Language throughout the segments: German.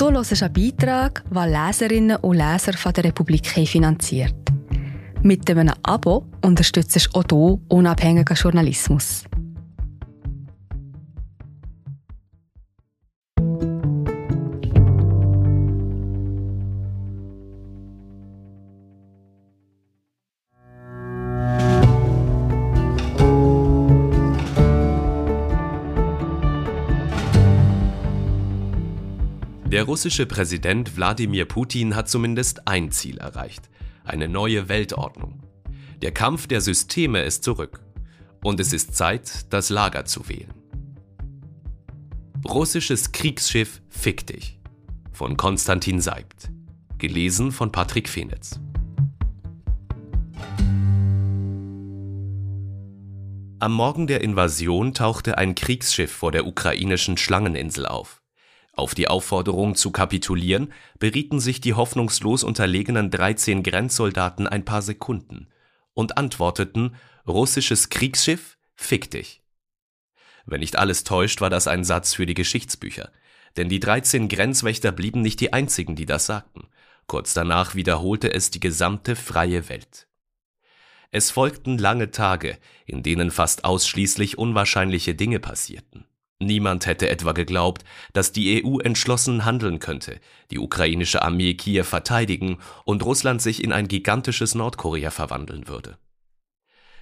Du hörst einen Beitrag, den Leserinnen und Leser von der Republik finanziert. Mit einem Abo unterstützt auch du unabhängigen Journalismus. Russische Präsident Wladimir Putin hat zumindest ein Ziel erreicht. Eine neue Weltordnung. Der Kampf der Systeme ist zurück. Und es ist Zeit, das Lager zu wählen. Russisches Kriegsschiff Fick dich. Von Konstantin Seibt. Gelesen von Patrick Fenitz. Am Morgen der Invasion tauchte ein Kriegsschiff vor der ukrainischen Schlangeninsel auf. Auf die Aufforderung zu kapitulieren berieten sich die hoffnungslos unterlegenen 13 Grenzsoldaten ein paar Sekunden und antworteten: Russisches Kriegsschiff, fick dich. Wenn nicht alles täuscht, war das ein Satz für die Geschichtsbücher. Denn die 13 Grenzwächter blieben nicht die einzigen, die das sagten. Kurz danach wiederholte es die gesamte freie Welt. Es folgten lange Tage, in denen fast ausschließlich unwahrscheinliche Dinge passierten. Niemand hätte etwa geglaubt, dass die EU entschlossen handeln könnte, die ukrainische Armee Kiew verteidigen und Russland sich in ein gigantisches Nordkorea verwandeln würde.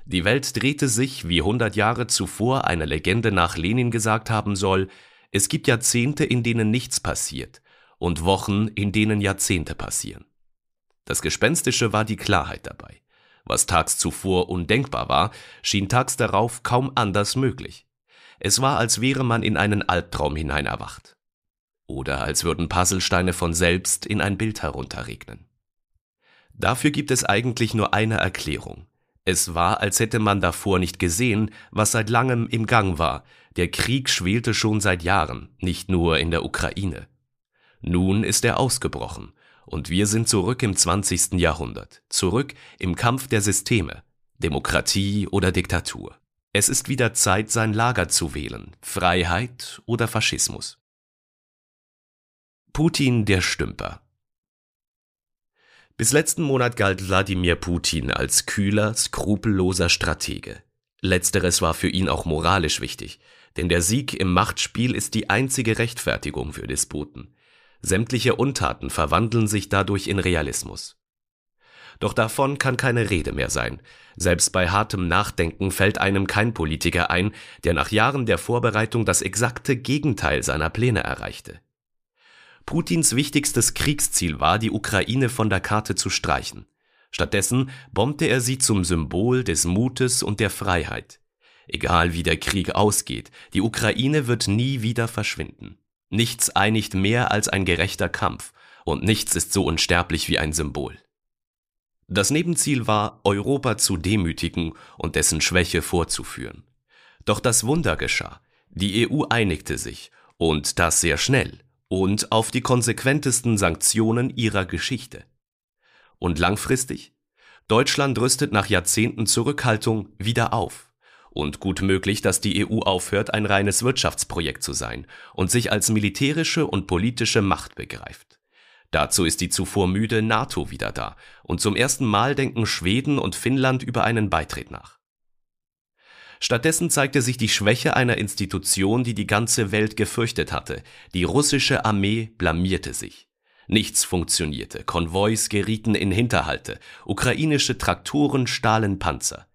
Die Welt drehte sich, wie 100 Jahre zuvor eine Legende nach Lenin gesagt haben soll, es gibt Jahrzehnte, in denen nichts passiert und Wochen, in denen Jahrzehnte passieren. Das Gespenstische war die Klarheit dabei. Was tags zuvor undenkbar war, schien tags darauf kaum anders möglich. Es war, als wäre man in einen Albtraum hinein erwacht. Oder als würden Puzzlesteine von selbst in ein Bild herunterregnen. Dafür gibt es eigentlich nur eine Erklärung. Es war, als hätte man davor nicht gesehen, was seit langem im Gang war. Der Krieg schwelte schon seit Jahren, nicht nur in der Ukraine. Nun ist er ausgebrochen, und wir sind zurück im 20. Jahrhundert, zurück im Kampf der Systeme, Demokratie oder Diktatur. Es ist wieder Zeit, sein Lager zu wählen, Freiheit oder Faschismus. Putin der Stümper Bis letzten Monat galt Wladimir Putin als kühler, skrupelloser Stratege. Letzteres war für ihn auch moralisch wichtig, denn der Sieg im Machtspiel ist die einzige Rechtfertigung für Despoten. Sämtliche Untaten verwandeln sich dadurch in Realismus. Doch davon kann keine Rede mehr sein. Selbst bei hartem Nachdenken fällt einem kein Politiker ein, der nach Jahren der Vorbereitung das exakte Gegenteil seiner Pläne erreichte. Putins wichtigstes Kriegsziel war, die Ukraine von der Karte zu streichen. Stattdessen bombte er sie zum Symbol des Mutes und der Freiheit. Egal wie der Krieg ausgeht, die Ukraine wird nie wieder verschwinden. Nichts einigt mehr als ein gerechter Kampf, und nichts ist so unsterblich wie ein Symbol. Das Nebenziel war, Europa zu demütigen und dessen Schwäche vorzuführen. Doch das Wunder geschah. Die EU einigte sich, und das sehr schnell, und auf die konsequentesten Sanktionen ihrer Geschichte. Und langfristig? Deutschland rüstet nach Jahrzehnten Zurückhaltung wieder auf. Und gut möglich, dass die EU aufhört, ein reines Wirtschaftsprojekt zu sein und sich als militärische und politische Macht begreift. Dazu ist die zuvor müde NATO wieder da und zum ersten Mal denken Schweden und Finnland über einen Beitritt nach. Stattdessen zeigte sich die Schwäche einer Institution, die die ganze Welt gefürchtet hatte. Die russische Armee blamierte sich. Nichts funktionierte, Konvois gerieten in Hinterhalte, ukrainische Traktoren stahlen Panzer.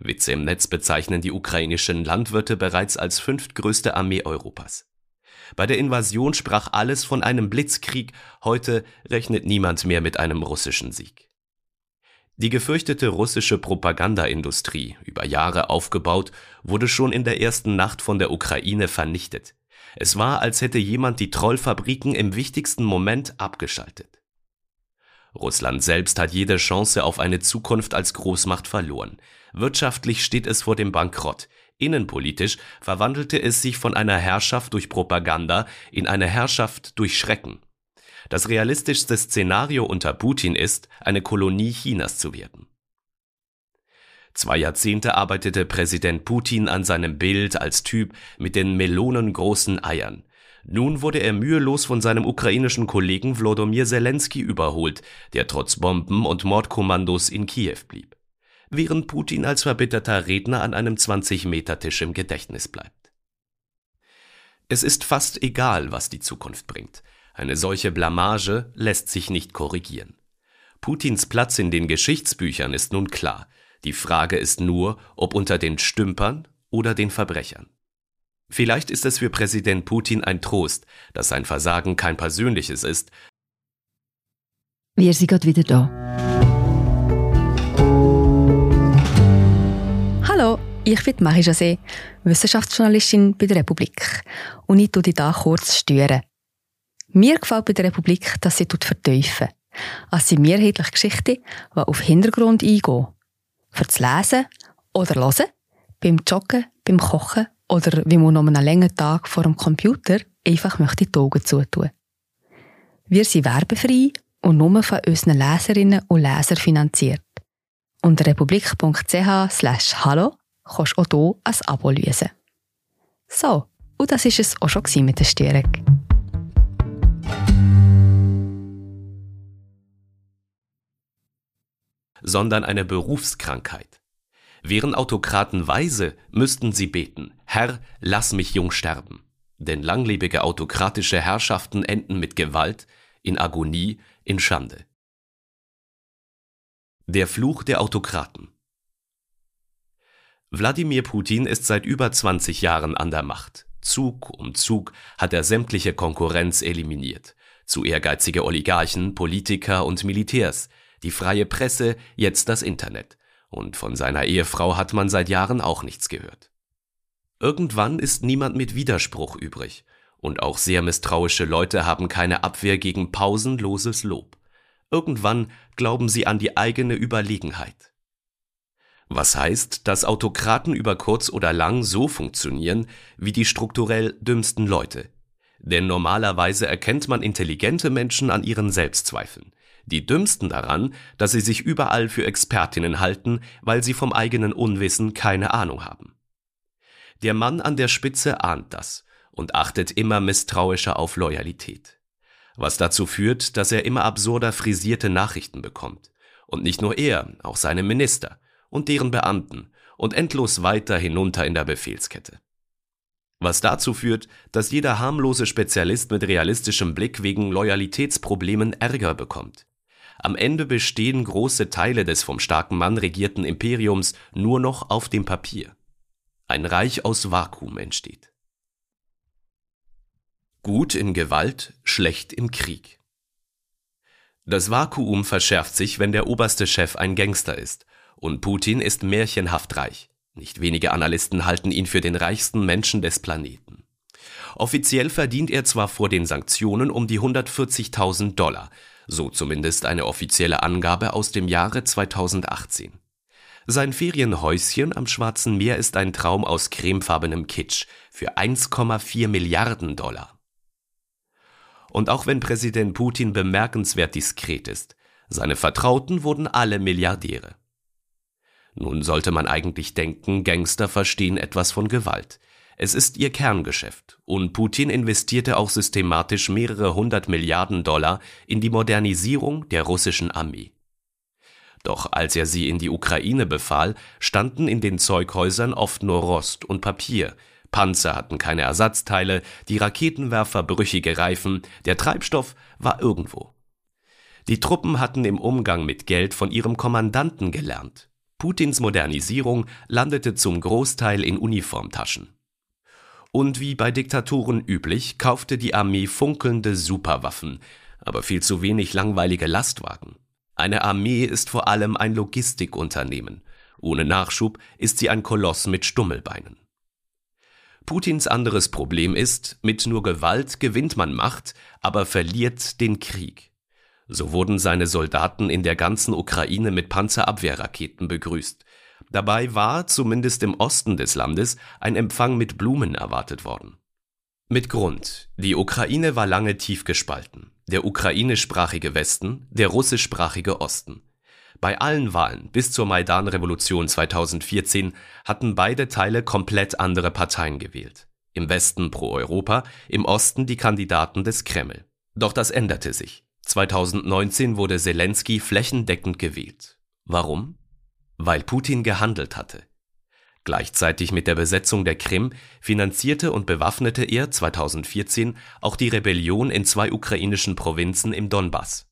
Witze im Netz bezeichnen die ukrainischen Landwirte bereits als fünftgrößte Armee Europas. Bei der Invasion sprach alles von einem Blitzkrieg, heute rechnet niemand mehr mit einem russischen Sieg. Die gefürchtete russische Propagandaindustrie, über Jahre aufgebaut, wurde schon in der ersten Nacht von der Ukraine vernichtet. Es war, als hätte jemand die Trollfabriken im wichtigsten Moment abgeschaltet. Russland selbst hat jede Chance auf eine Zukunft als Großmacht verloren. Wirtschaftlich steht es vor dem Bankrott. Innenpolitisch verwandelte es sich von einer Herrschaft durch Propaganda in eine Herrschaft durch Schrecken. Das realistischste Szenario unter Putin ist, eine Kolonie Chinas zu werden. Zwei Jahrzehnte arbeitete Präsident Putin an seinem Bild als Typ mit den melonengroßen Eiern. Nun wurde er mühelos von seinem ukrainischen Kollegen Wlodomir Zelensky überholt, der trotz Bomben und Mordkommandos in Kiew blieb. Während Putin als verbitterter Redner an einem 20-Meter-Tisch im Gedächtnis bleibt. Es ist fast egal, was die Zukunft bringt. Eine solche Blamage lässt sich nicht korrigieren. Putins Platz in den Geschichtsbüchern ist nun klar. Die Frage ist nur, ob unter den Stümpern oder den Verbrechern. Vielleicht ist es für Präsident Putin ein Trost, dass sein Versagen kein persönliches ist. Wir sind gerade wieder da. Ich bin Marie José, Wissenschaftsjournalistin bei der Republik. Und ich tue dich hier kurz stören. Mir gefällt bei der Republik, dass sie vertiefen. Es sind mehrheitlich Geschichten, die auf Hintergrund eingehen. Für das Lesen oder Hören, beim Joggen, beim Kochen oder wie man noch einen langen Tag vor dem Computer einfach möchte die Augen zutun. Wir sind werbefrei und nur von unseren Leserinnen und Lesern finanziert. Unter republik.ch slash hallo kannst du auch hier ein Abo lösen. So, und das war es auch schon mit der Störung. sondern eine Berufskrankheit. Wären Autokraten weise, müssten sie beten, Herr, lass mich jung sterben. Denn langlebige autokratische Herrschaften enden mit Gewalt, in Agonie, in Schande. Der Fluch der Autokraten Wladimir Putin ist seit über 20 Jahren an der Macht. Zug um Zug hat er sämtliche Konkurrenz eliminiert. Zu ehrgeizige Oligarchen, Politiker und Militärs, die freie Presse, jetzt das Internet. Und von seiner Ehefrau hat man seit Jahren auch nichts gehört. Irgendwann ist niemand mit Widerspruch übrig, und auch sehr misstrauische Leute haben keine Abwehr gegen pausenloses Lob. Irgendwann glauben sie an die eigene Überlegenheit. Was heißt, dass Autokraten über kurz oder lang so funktionieren wie die strukturell dümmsten Leute. Denn normalerweise erkennt man intelligente Menschen an ihren Selbstzweifeln die dümmsten daran, dass sie sich überall für Expertinnen halten, weil sie vom eigenen Unwissen keine Ahnung haben. Der Mann an der Spitze ahnt das und achtet immer misstrauischer auf Loyalität. Was dazu führt, dass er immer absurder frisierte Nachrichten bekommt. Und nicht nur er, auch seine Minister und deren Beamten und endlos weiter hinunter in der Befehlskette. Was dazu führt, dass jeder harmlose Spezialist mit realistischem Blick wegen Loyalitätsproblemen Ärger bekommt. Am Ende bestehen große Teile des vom starken Mann regierten Imperiums nur noch auf dem Papier. Ein Reich aus Vakuum entsteht. Gut in Gewalt, schlecht im Krieg. Das Vakuum verschärft sich, wenn der oberste Chef ein Gangster ist, und Putin ist märchenhaft reich. Nicht wenige Analysten halten ihn für den reichsten Menschen des Planeten. Offiziell verdient er zwar vor den Sanktionen um die 140.000 Dollar, so zumindest eine offizielle Angabe aus dem Jahre 2018. Sein Ferienhäuschen am Schwarzen Meer ist ein Traum aus cremefarbenem Kitsch für 1,4 Milliarden Dollar. Und auch wenn Präsident Putin bemerkenswert diskret ist, seine Vertrauten wurden alle Milliardäre. Nun sollte man eigentlich denken, Gangster verstehen etwas von Gewalt. Es ist ihr Kerngeschäft und Putin investierte auch systematisch mehrere hundert Milliarden Dollar in die Modernisierung der russischen Armee. Doch als er sie in die Ukraine befahl, standen in den Zeughäusern oft nur Rost und Papier, Panzer hatten keine Ersatzteile, die Raketenwerfer brüchige Reifen, der Treibstoff war irgendwo. Die Truppen hatten im Umgang mit Geld von ihrem Kommandanten gelernt. Putins Modernisierung landete zum Großteil in Uniformtaschen. Und wie bei Diktaturen üblich, kaufte die Armee funkelnde Superwaffen, aber viel zu wenig langweilige Lastwagen. Eine Armee ist vor allem ein Logistikunternehmen. Ohne Nachschub ist sie ein Koloss mit Stummelbeinen. Putins anderes Problem ist, mit nur Gewalt gewinnt man Macht, aber verliert den Krieg. So wurden seine Soldaten in der ganzen Ukraine mit Panzerabwehrraketen begrüßt. Dabei war, zumindest im Osten des Landes, ein Empfang mit Blumen erwartet worden. Mit Grund. Die Ukraine war lange tief gespalten. Der ukrainischsprachige Westen, der russischsprachige Osten. Bei allen Wahlen bis zur Maidan-Revolution 2014 hatten beide Teile komplett andere Parteien gewählt. Im Westen pro Europa, im Osten die Kandidaten des Kreml. Doch das änderte sich. 2019 wurde Zelensky flächendeckend gewählt. Warum? Weil Putin gehandelt hatte. Gleichzeitig mit der Besetzung der Krim finanzierte und bewaffnete er 2014 auch die Rebellion in zwei ukrainischen Provinzen im Donbass.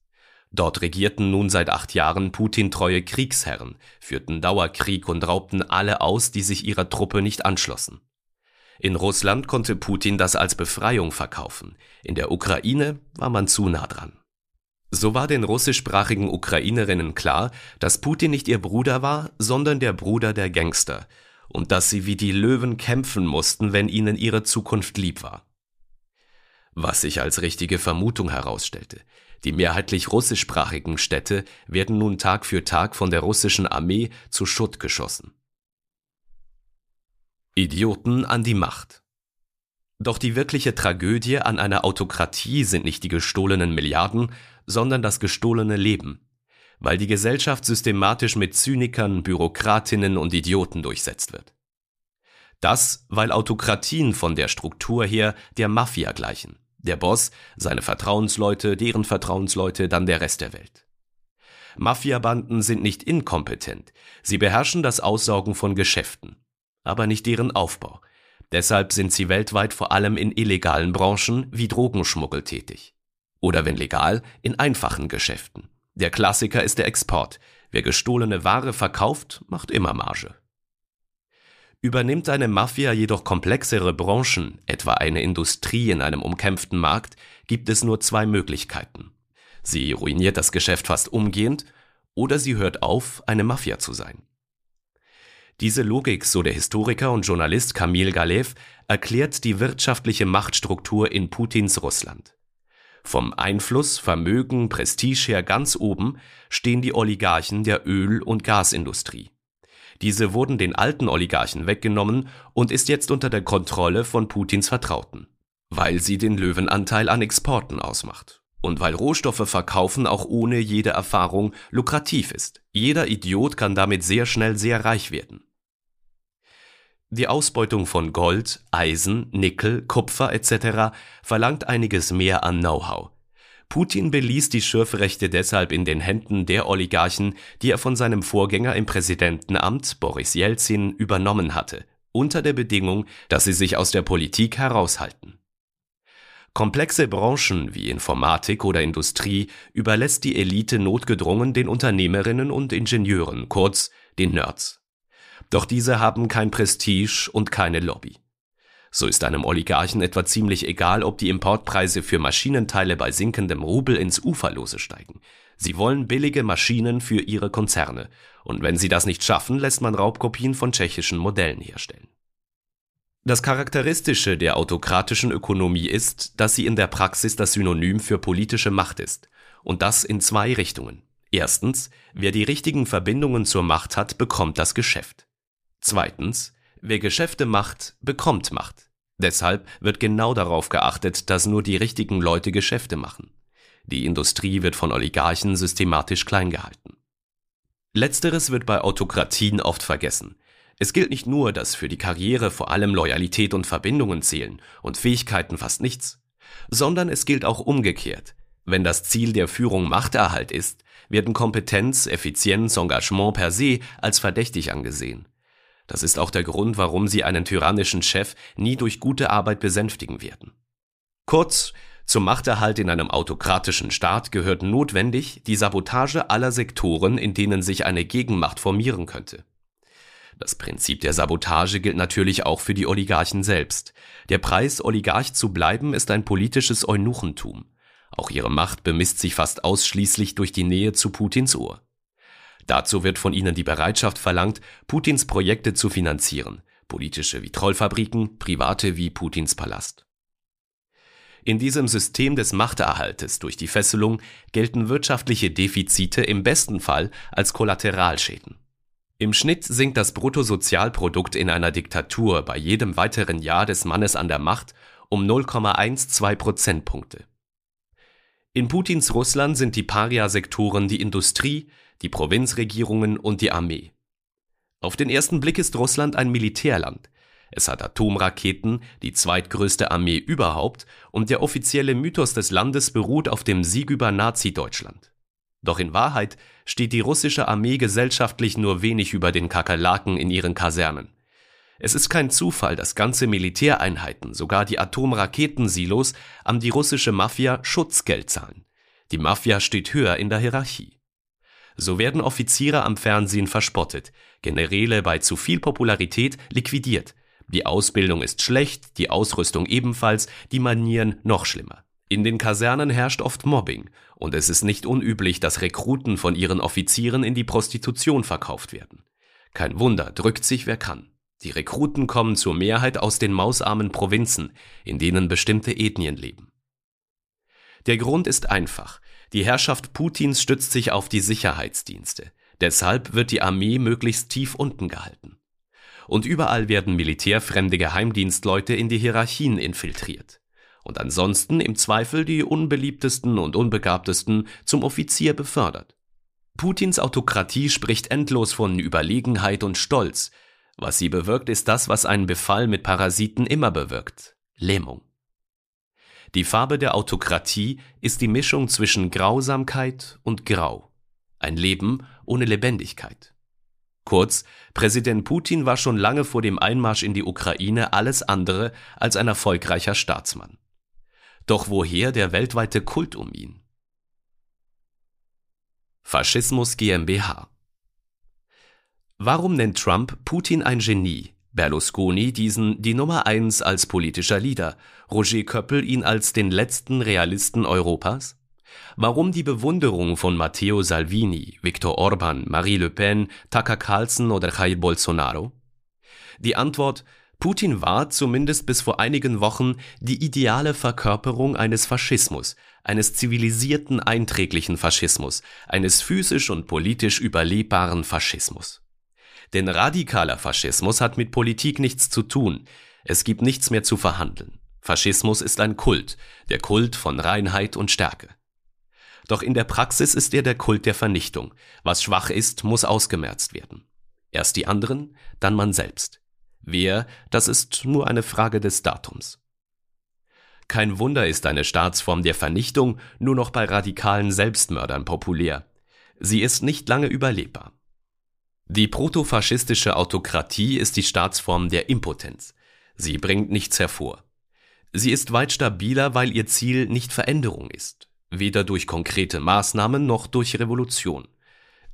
Dort regierten nun seit acht Jahren Putin-treue Kriegsherren, führten Dauerkrieg und raubten alle aus, die sich ihrer Truppe nicht anschlossen. In Russland konnte Putin das als Befreiung verkaufen, in der Ukraine war man zu nah dran. So war den russischsprachigen Ukrainerinnen klar, dass Putin nicht ihr Bruder war, sondern der Bruder der Gangster, und dass sie wie die Löwen kämpfen mussten, wenn ihnen ihre Zukunft lieb war. Was sich als richtige Vermutung herausstellte, die mehrheitlich russischsprachigen Städte werden nun Tag für Tag von der russischen Armee zu Schutt geschossen. Idioten an die Macht. Doch die wirkliche Tragödie an einer Autokratie sind nicht die gestohlenen Milliarden, sondern das gestohlene Leben, weil die Gesellschaft systematisch mit Zynikern, Bürokratinnen und Idioten durchsetzt wird. Das, weil Autokratien von der Struktur her der Mafia gleichen. Der Boss, seine Vertrauensleute, deren Vertrauensleute, dann der Rest der Welt. Mafiabanden sind nicht inkompetent, sie beherrschen das Aussaugen von Geschäften, aber nicht deren Aufbau. Deshalb sind sie weltweit vor allem in illegalen Branchen wie Drogenschmuggel tätig. Oder wenn legal, in einfachen Geschäften. Der Klassiker ist der Export. Wer gestohlene Ware verkauft, macht immer Marge. Übernimmt eine Mafia jedoch komplexere Branchen, etwa eine Industrie in einem umkämpften Markt, gibt es nur zwei Möglichkeiten. Sie ruiniert das Geschäft fast umgehend oder sie hört auf, eine Mafia zu sein. Diese Logik, so der Historiker und Journalist Kamil Galev, erklärt die wirtschaftliche Machtstruktur in Putins Russland. Vom Einfluss, Vermögen, Prestige her ganz oben stehen die Oligarchen der Öl- und Gasindustrie. Diese wurden den alten Oligarchen weggenommen und ist jetzt unter der Kontrolle von Putins Vertrauten, weil sie den Löwenanteil an Exporten ausmacht. Und weil Rohstoffe verkaufen auch ohne jede Erfahrung lukrativ ist. Jeder Idiot kann damit sehr schnell sehr reich werden. Die Ausbeutung von Gold, Eisen, Nickel, Kupfer etc. verlangt einiges mehr an Know-how. Putin beließ die Schürfrechte deshalb in den Händen der Oligarchen, die er von seinem Vorgänger im Präsidentenamt Boris Jelzin übernommen hatte, unter der Bedingung, dass sie sich aus der Politik heraushalten. Komplexe Branchen wie Informatik oder Industrie überlässt die Elite notgedrungen den Unternehmerinnen und Ingenieuren, kurz den Nerds. Doch diese haben kein Prestige und keine Lobby. So ist einem Oligarchen etwa ziemlich egal, ob die Importpreise für Maschinenteile bei sinkendem Rubel ins Uferlose steigen. Sie wollen billige Maschinen für ihre Konzerne, und wenn sie das nicht schaffen, lässt man Raubkopien von tschechischen Modellen herstellen. Das Charakteristische der autokratischen Ökonomie ist, dass sie in der Praxis das Synonym für politische Macht ist, und das in zwei Richtungen. Erstens, wer die richtigen Verbindungen zur Macht hat, bekommt das Geschäft. Zweitens, wer Geschäfte macht, bekommt Macht. Deshalb wird genau darauf geachtet, dass nur die richtigen Leute Geschäfte machen. Die Industrie wird von Oligarchen systematisch klein gehalten. Letzteres wird bei Autokratien oft vergessen. Es gilt nicht nur, dass für die Karriere vor allem Loyalität und Verbindungen zählen und Fähigkeiten fast nichts, sondern es gilt auch umgekehrt. Wenn das Ziel der Führung Machterhalt ist, werden Kompetenz, Effizienz, Engagement per se als verdächtig angesehen. Das ist auch der Grund, warum sie einen tyrannischen Chef nie durch gute Arbeit besänftigen werden. Kurz, zum Machterhalt in einem autokratischen Staat gehört notwendig die Sabotage aller Sektoren, in denen sich eine Gegenmacht formieren könnte. Das Prinzip der Sabotage gilt natürlich auch für die Oligarchen selbst. Der Preis, Oligarch zu bleiben, ist ein politisches Eunuchentum. Auch ihre Macht bemisst sich fast ausschließlich durch die Nähe zu Putins Ohr. Dazu wird von ihnen die Bereitschaft verlangt, Putins Projekte zu finanzieren, politische wie Trollfabriken, private wie Putins Palast. In diesem System des Machterhaltes durch die Fesselung gelten wirtschaftliche Defizite im besten Fall als Kollateralschäden. Im Schnitt sinkt das Bruttosozialprodukt in einer Diktatur bei jedem weiteren Jahr des Mannes an der Macht um 0,12 Prozentpunkte. In Putins Russland sind die Paria-Sektoren die Industrie, die Provinzregierungen und die Armee. Auf den ersten Blick ist Russland ein Militärland. Es hat Atomraketen, die zweitgrößte Armee überhaupt, und der offizielle Mythos des Landes beruht auf dem Sieg über Nazi-Deutschland. Doch in Wahrheit steht die russische Armee gesellschaftlich nur wenig über den Kakerlaken in ihren Kasernen. Es ist kein Zufall, dass ganze Militäreinheiten, sogar die Atomraketensilos, an die russische Mafia Schutzgeld zahlen. Die Mafia steht höher in der Hierarchie. So werden Offiziere am Fernsehen verspottet, Generäle bei zu viel Popularität liquidiert, die Ausbildung ist schlecht, die Ausrüstung ebenfalls, die Manieren noch schlimmer. In den Kasernen herrscht oft Mobbing, und es ist nicht unüblich, dass Rekruten von ihren Offizieren in die Prostitution verkauft werden. Kein Wunder, drückt sich wer kann. Die Rekruten kommen zur Mehrheit aus den mausarmen Provinzen, in denen bestimmte Ethnien leben. Der Grund ist einfach. Die Herrschaft Putins stützt sich auf die Sicherheitsdienste. Deshalb wird die Armee möglichst tief unten gehalten. Und überall werden militärfremde Geheimdienstleute in die Hierarchien infiltriert. Und ansonsten im Zweifel die unbeliebtesten und unbegabtesten zum Offizier befördert. Putins Autokratie spricht endlos von Überlegenheit und Stolz, was sie bewirkt, ist das, was ein Befall mit Parasiten immer bewirkt. Lähmung. Die Farbe der Autokratie ist die Mischung zwischen Grausamkeit und Grau. Ein Leben ohne Lebendigkeit. Kurz, Präsident Putin war schon lange vor dem Einmarsch in die Ukraine alles andere als ein erfolgreicher Staatsmann. Doch woher der weltweite Kult um ihn? Faschismus GmbH Warum nennt Trump Putin ein Genie, Berlusconi diesen die Nummer eins als politischer Leader, Roger Köppel ihn als den letzten Realisten Europas? Warum die Bewunderung von Matteo Salvini, Viktor Orban, Marie Le Pen, Tucker Carlson oder Jair Bolsonaro? Die Antwort Putin war, zumindest bis vor einigen Wochen, die ideale Verkörperung eines Faschismus, eines zivilisierten einträglichen Faschismus, eines physisch und politisch überlebbaren Faschismus. Denn radikaler Faschismus hat mit Politik nichts zu tun. Es gibt nichts mehr zu verhandeln. Faschismus ist ein Kult, der Kult von Reinheit und Stärke. Doch in der Praxis ist er der Kult der Vernichtung. Was schwach ist, muss ausgemerzt werden. Erst die anderen, dann man selbst. Wer, das ist nur eine Frage des Datums. Kein Wunder ist eine Staatsform der Vernichtung nur noch bei radikalen Selbstmördern populär. Sie ist nicht lange überlebbar. Die protofaschistische Autokratie ist die Staatsform der Impotenz. Sie bringt nichts hervor. Sie ist weit stabiler, weil ihr Ziel nicht Veränderung ist, weder durch konkrete Maßnahmen noch durch Revolution.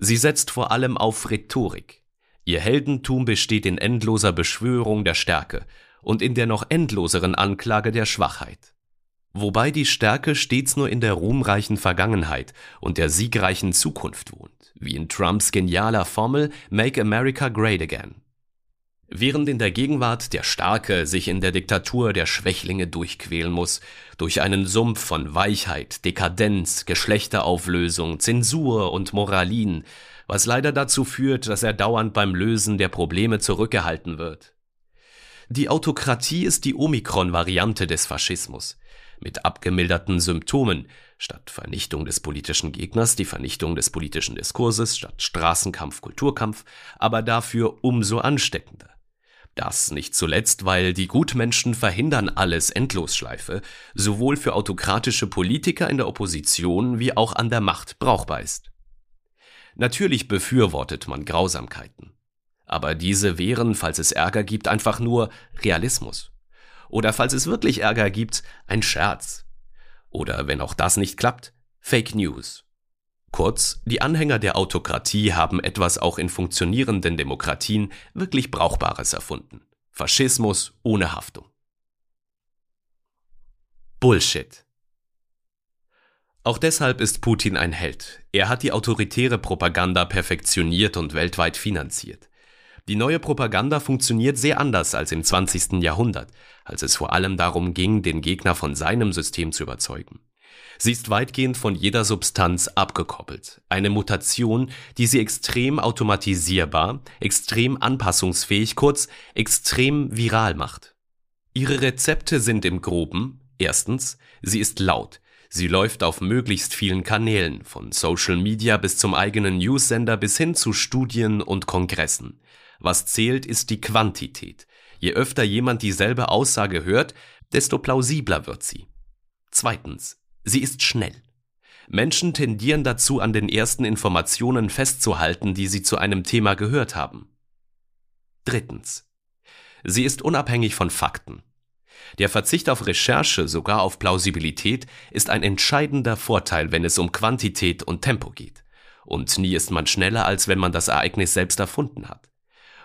Sie setzt vor allem auf Rhetorik. Ihr Heldentum besteht in endloser Beschwörung der Stärke und in der noch endloseren Anklage der Schwachheit. Wobei die Stärke stets nur in der ruhmreichen Vergangenheit und der siegreichen Zukunft wohnt wie in Trumps genialer Formel Make America Great Again. Während in der Gegenwart der Starke sich in der Diktatur der Schwächlinge durchquälen muss, durch einen Sumpf von Weichheit, Dekadenz, Geschlechterauflösung, Zensur und Moralin, was leider dazu führt, dass er dauernd beim Lösen der Probleme zurückgehalten wird. Die Autokratie ist die Omikron-Variante des Faschismus mit abgemilderten Symptomen, statt Vernichtung des politischen Gegners die Vernichtung des politischen Diskurses, statt Straßenkampf Kulturkampf, aber dafür umso ansteckender. Das nicht zuletzt, weil die Gutmenschen verhindern alles Endlosschleife, sowohl für autokratische Politiker in der Opposition wie auch an der Macht brauchbar ist. Natürlich befürwortet man Grausamkeiten. Aber diese wären, falls es Ärger gibt, einfach nur Realismus. Oder falls es wirklich Ärger gibt, ein Scherz. Oder wenn auch das nicht klappt, Fake News. Kurz, die Anhänger der Autokratie haben etwas auch in funktionierenden Demokratien wirklich Brauchbares erfunden. Faschismus ohne Haftung. Bullshit. Auch deshalb ist Putin ein Held. Er hat die autoritäre Propaganda perfektioniert und weltweit finanziert. Die neue Propaganda funktioniert sehr anders als im 20. Jahrhundert, als es vor allem darum ging, den Gegner von seinem System zu überzeugen. Sie ist weitgehend von jeder Substanz abgekoppelt. Eine Mutation, die sie extrem automatisierbar, extrem anpassungsfähig, kurz extrem viral macht. Ihre Rezepte sind im groben, erstens, sie ist laut, Sie läuft auf möglichst vielen Kanälen, von Social Media bis zum eigenen Newsender bis hin zu Studien und Kongressen. Was zählt, ist die Quantität. Je öfter jemand dieselbe Aussage hört, desto plausibler wird sie. Zweitens, sie ist schnell. Menschen tendieren dazu, an den ersten Informationen festzuhalten, die sie zu einem Thema gehört haben. Drittens. Sie ist unabhängig von Fakten. Der Verzicht auf Recherche, sogar auf Plausibilität, ist ein entscheidender Vorteil, wenn es um Quantität und Tempo geht. Und nie ist man schneller, als wenn man das Ereignis selbst erfunden hat.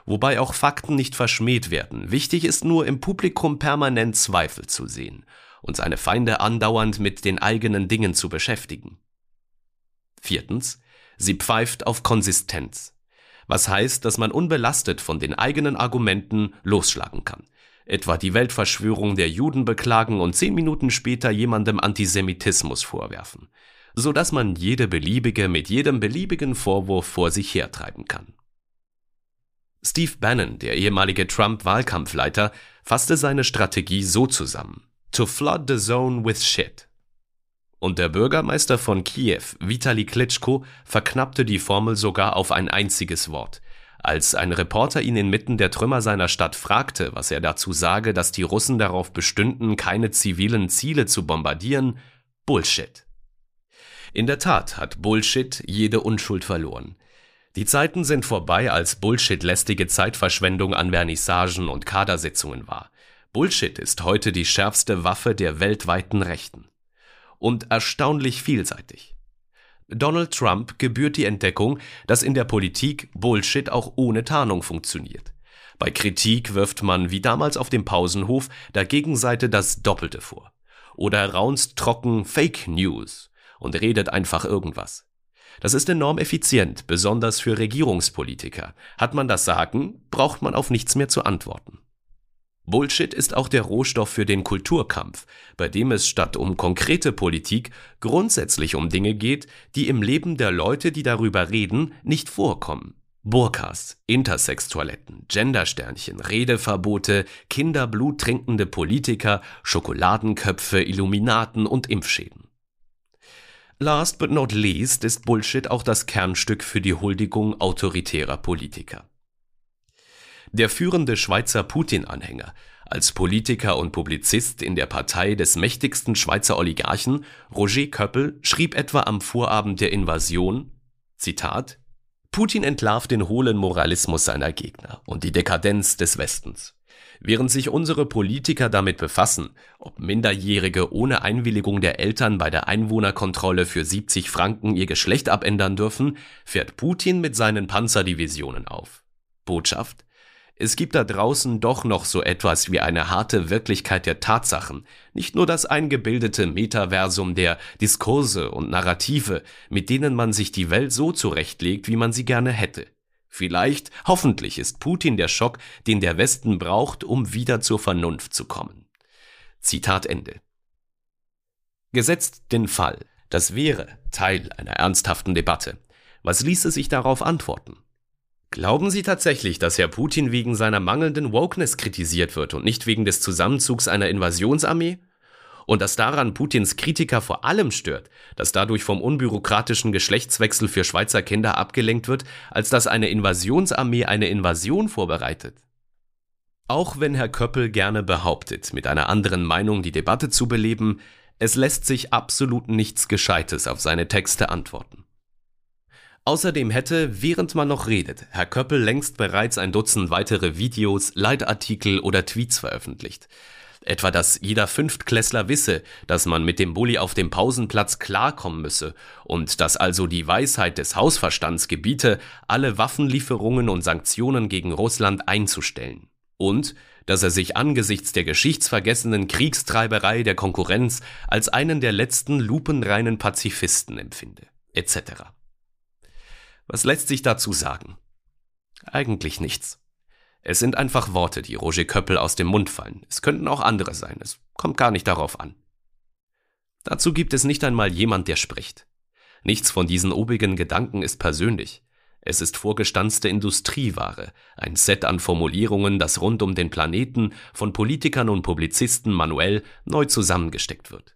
Wobei auch Fakten nicht verschmäht werden. Wichtig ist nur, im Publikum permanent Zweifel zu sehen und seine Feinde andauernd mit den eigenen Dingen zu beschäftigen. Viertens. Sie pfeift auf Konsistenz. Was heißt, dass man unbelastet von den eigenen Argumenten losschlagen kann. Etwa die Weltverschwörung der Juden beklagen und zehn Minuten später jemandem Antisemitismus vorwerfen. So dass man jede beliebige mit jedem beliebigen Vorwurf vor sich hertreiben kann. Steve Bannon, der ehemalige Trump-Wahlkampfleiter, fasste seine Strategie so zusammen. To flood the zone with shit. Und der Bürgermeister von Kiew, Vitali Klitschko, verknappte die Formel sogar auf ein einziges Wort. Als ein Reporter ihn inmitten der Trümmer seiner Stadt fragte, was er dazu sage, dass die Russen darauf bestünden, keine zivilen Ziele zu bombardieren, Bullshit. In der Tat hat Bullshit jede Unschuld verloren. Die Zeiten sind vorbei, als Bullshit lästige Zeitverschwendung an Vernissagen und Kadersitzungen war. Bullshit ist heute die schärfste Waffe der weltweiten Rechten. Und erstaunlich vielseitig. Donald Trump gebührt die Entdeckung, dass in der Politik Bullshit auch ohne Tarnung funktioniert. Bei Kritik wirft man, wie damals auf dem Pausenhof, der Gegenseite das Doppelte vor. Oder raunzt trocken Fake News und redet einfach irgendwas. Das ist enorm effizient, besonders für Regierungspolitiker. Hat man das Sagen, braucht man auf nichts mehr zu antworten. Bullshit ist auch der Rohstoff für den Kulturkampf, bei dem es statt um konkrete Politik grundsätzlich um Dinge geht, die im Leben der Leute, die darüber reden, nicht vorkommen. Burkas, Intersex-Toiletten, Gendersternchen, Redeverbote, Kinderblut trinkende Politiker, Schokoladenköpfe, Illuminaten und Impfschäden. Last but not least ist Bullshit auch das Kernstück für die Huldigung autoritärer Politiker. Der führende Schweizer Putin-Anhänger, als Politiker und Publizist in der Partei des mächtigsten Schweizer Oligarchen, Roger Köppel, schrieb etwa am Vorabend der Invasion, Zitat, Putin entlarvt den hohlen Moralismus seiner Gegner und die Dekadenz des Westens. Während sich unsere Politiker damit befassen, ob Minderjährige ohne Einwilligung der Eltern bei der Einwohnerkontrolle für 70 Franken ihr Geschlecht abändern dürfen, fährt Putin mit seinen Panzerdivisionen auf. Botschaft es gibt da draußen doch noch so etwas wie eine harte Wirklichkeit der Tatsachen, nicht nur das eingebildete Metaversum der Diskurse und Narrative, mit denen man sich die Welt so zurechtlegt, wie man sie gerne hätte. Vielleicht, hoffentlich ist Putin der Schock, den der Westen braucht, um wieder zur Vernunft zu kommen. Zitat Ende. Gesetzt den Fall, das wäre Teil einer ernsthaften Debatte. Was ließe sich darauf antworten? Glauben Sie tatsächlich, dass Herr Putin wegen seiner mangelnden Wokeness kritisiert wird und nicht wegen des Zusammenzugs einer Invasionsarmee? Und dass daran Putins Kritiker vor allem stört, dass dadurch vom unbürokratischen Geschlechtswechsel für Schweizer Kinder abgelenkt wird, als dass eine Invasionsarmee eine Invasion vorbereitet? Auch wenn Herr Köppel gerne behauptet, mit einer anderen Meinung die Debatte zu beleben, es lässt sich absolut nichts Gescheites auf seine Texte antworten. Außerdem hätte, während man noch redet, Herr Köppel längst bereits ein Dutzend weitere Videos, Leitartikel oder Tweets veröffentlicht. Etwa, dass jeder Fünftklässler wisse, dass man mit dem Bulli auf dem Pausenplatz klarkommen müsse und dass also die Weisheit des Hausverstands gebiete, alle Waffenlieferungen und Sanktionen gegen Russland einzustellen. Und dass er sich angesichts der geschichtsvergessenen Kriegstreiberei der Konkurrenz als einen der letzten lupenreinen Pazifisten empfinde, etc. Was lässt sich dazu sagen? Eigentlich nichts. Es sind einfach Worte, die Roger Köppel aus dem Mund fallen. Es könnten auch andere sein. Es kommt gar nicht darauf an. Dazu gibt es nicht einmal jemand, der spricht. Nichts von diesen obigen Gedanken ist persönlich. Es ist vorgestanzte Industrieware, ein Set an Formulierungen, das rund um den Planeten von Politikern und Publizisten manuell neu zusammengesteckt wird.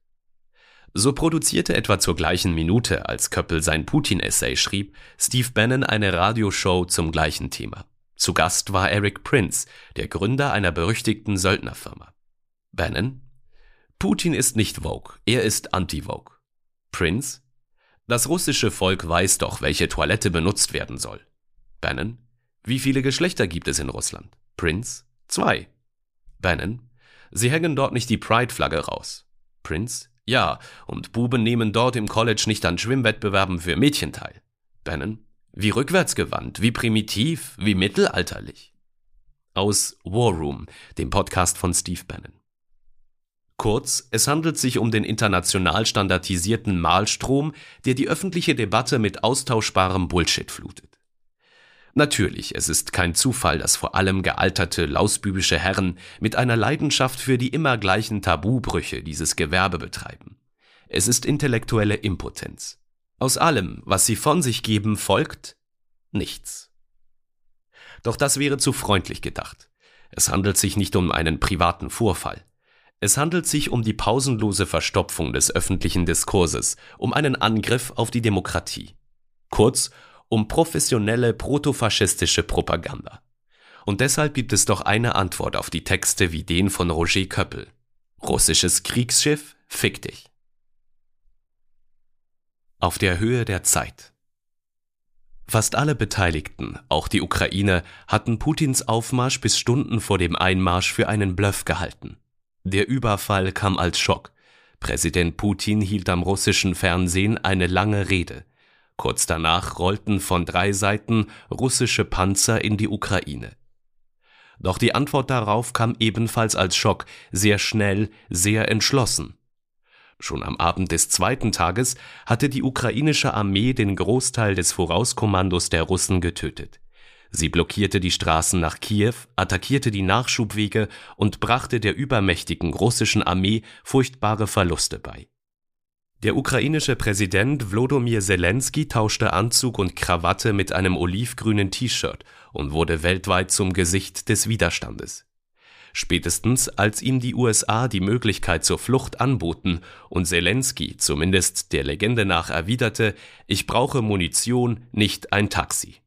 So produzierte etwa zur gleichen Minute, als Köppel sein Putin-Essay schrieb, Steve Bannon eine Radioshow zum gleichen Thema. Zu Gast war Eric Prince, der Gründer einer berüchtigten Söldnerfirma. Bannon? Putin ist nicht Vogue, er ist anti-Vogue. Prince? Das russische Volk weiß doch, welche Toilette benutzt werden soll. Bannon? Wie viele Geschlechter gibt es in Russland? Prince? Zwei. Bannon? Sie hängen dort nicht die Pride-Flagge raus. Prince? Ja, und Buben nehmen dort im College nicht an Schwimmwettbewerben für Mädchen teil. Bannon? Wie rückwärtsgewandt, wie primitiv, wie mittelalterlich. Aus War Room, dem Podcast von Steve Bannon. Kurz, es handelt sich um den international standardisierten Malstrom, der die öffentliche Debatte mit austauschbarem Bullshit flutet. Natürlich, es ist kein Zufall, dass vor allem gealterte, lausbübische Herren mit einer Leidenschaft für die immer gleichen Tabubrüche dieses Gewerbe betreiben. Es ist intellektuelle Impotenz. Aus allem, was sie von sich geben, folgt nichts. Doch das wäre zu freundlich gedacht. Es handelt sich nicht um einen privaten Vorfall. Es handelt sich um die pausenlose Verstopfung des öffentlichen Diskurses, um einen Angriff auf die Demokratie. Kurz, um professionelle protofaschistische Propaganda. Und deshalb gibt es doch eine Antwort auf die Texte wie den von Roger Köppel. Russisches Kriegsschiff, fick dich. Auf der Höhe der Zeit. Fast alle Beteiligten, auch die Ukraine, hatten Putins Aufmarsch bis Stunden vor dem Einmarsch für einen Bluff gehalten. Der Überfall kam als Schock. Präsident Putin hielt am russischen Fernsehen eine lange Rede. Kurz danach rollten von drei Seiten russische Panzer in die Ukraine. Doch die Antwort darauf kam ebenfalls als Schock, sehr schnell, sehr entschlossen. Schon am Abend des zweiten Tages hatte die ukrainische Armee den Großteil des Vorauskommandos der Russen getötet. Sie blockierte die Straßen nach Kiew, attackierte die Nachschubwege und brachte der übermächtigen russischen Armee furchtbare Verluste bei. Der ukrainische Präsident Wlodomir Zelensky tauschte Anzug und Krawatte mit einem olivgrünen T-Shirt und wurde weltweit zum Gesicht des Widerstandes. Spätestens als ihm die USA die Möglichkeit zur Flucht anboten und Zelensky zumindest der Legende nach erwiderte, ich brauche Munition, nicht ein Taxi.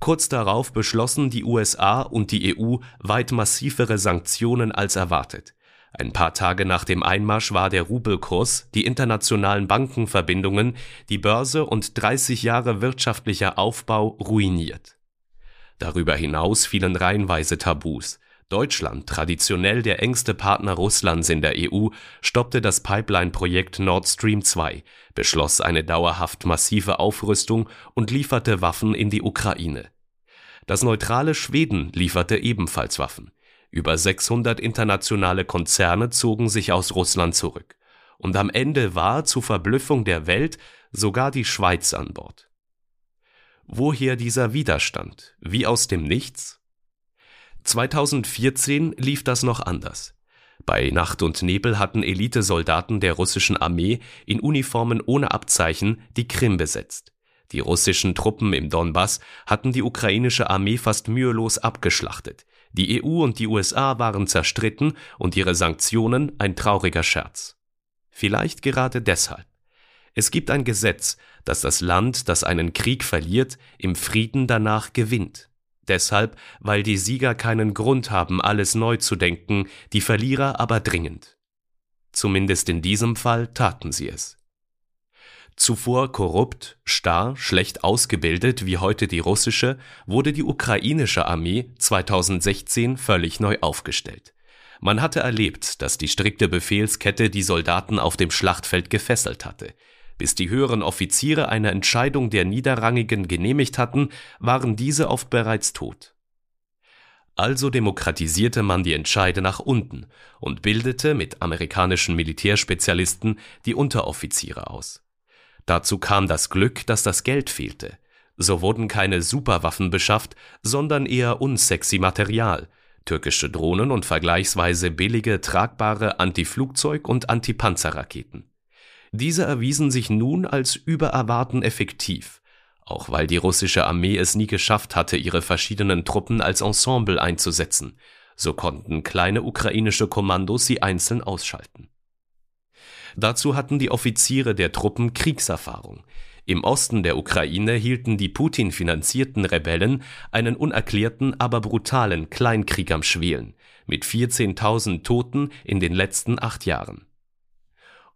Kurz darauf beschlossen die USA und die EU weit massivere Sanktionen als erwartet. Ein paar Tage nach dem Einmarsch war der Rubelkurs, die internationalen Bankenverbindungen, die Börse und 30 Jahre wirtschaftlicher Aufbau ruiniert. Darüber hinaus fielen reihenweise Tabus. Deutschland, traditionell der engste Partner Russlands in der EU, stoppte das Pipeline-Projekt Nord Stream 2, beschloss eine dauerhaft massive Aufrüstung und lieferte Waffen in die Ukraine. Das neutrale Schweden lieferte ebenfalls Waffen. Über 600 internationale Konzerne zogen sich aus Russland zurück. Und am Ende war, zu Verblüffung der Welt, sogar die Schweiz an Bord. Woher dieser Widerstand? Wie aus dem Nichts? 2014 lief das noch anders. Bei Nacht und Nebel hatten Elitesoldaten der russischen Armee in Uniformen ohne Abzeichen die Krim besetzt. Die russischen Truppen im Donbass hatten die ukrainische Armee fast mühelos abgeschlachtet. Die EU und die USA waren zerstritten und ihre Sanktionen ein trauriger Scherz. Vielleicht gerade deshalb. Es gibt ein Gesetz, dass das Land, das einen Krieg verliert, im Frieden danach gewinnt. Deshalb, weil die Sieger keinen Grund haben, alles neu zu denken, die Verlierer aber dringend. Zumindest in diesem Fall taten sie es. Zuvor korrupt, starr, schlecht ausgebildet wie heute die russische, wurde die ukrainische Armee 2016 völlig neu aufgestellt. Man hatte erlebt, dass die strikte Befehlskette die Soldaten auf dem Schlachtfeld gefesselt hatte. Bis die höheren Offiziere eine Entscheidung der Niederrangigen genehmigt hatten, waren diese oft bereits tot. Also demokratisierte man die Entscheide nach unten und bildete mit amerikanischen Militärspezialisten die Unteroffiziere aus. Dazu kam das Glück, dass das Geld fehlte. So wurden keine Superwaffen beschafft, sondern eher unsexy Material, türkische Drohnen und vergleichsweise billige tragbare Antiflugzeug- und Antipanzerraketen. Diese erwiesen sich nun als übererwarten effektiv, auch weil die russische Armee es nie geschafft hatte, ihre verschiedenen Truppen als Ensemble einzusetzen, so konnten kleine ukrainische Kommandos sie einzeln ausschalten. Dazu hatten die Offiziere der Truppen Kriegserfahrung. Im Osten der Ukraine hielten die Putin finanzierten Rebellen einen unerklärten, aber brutalen Kleinkrieg am Schwelen mit 14.000 Toten in den letzten acht Jahren.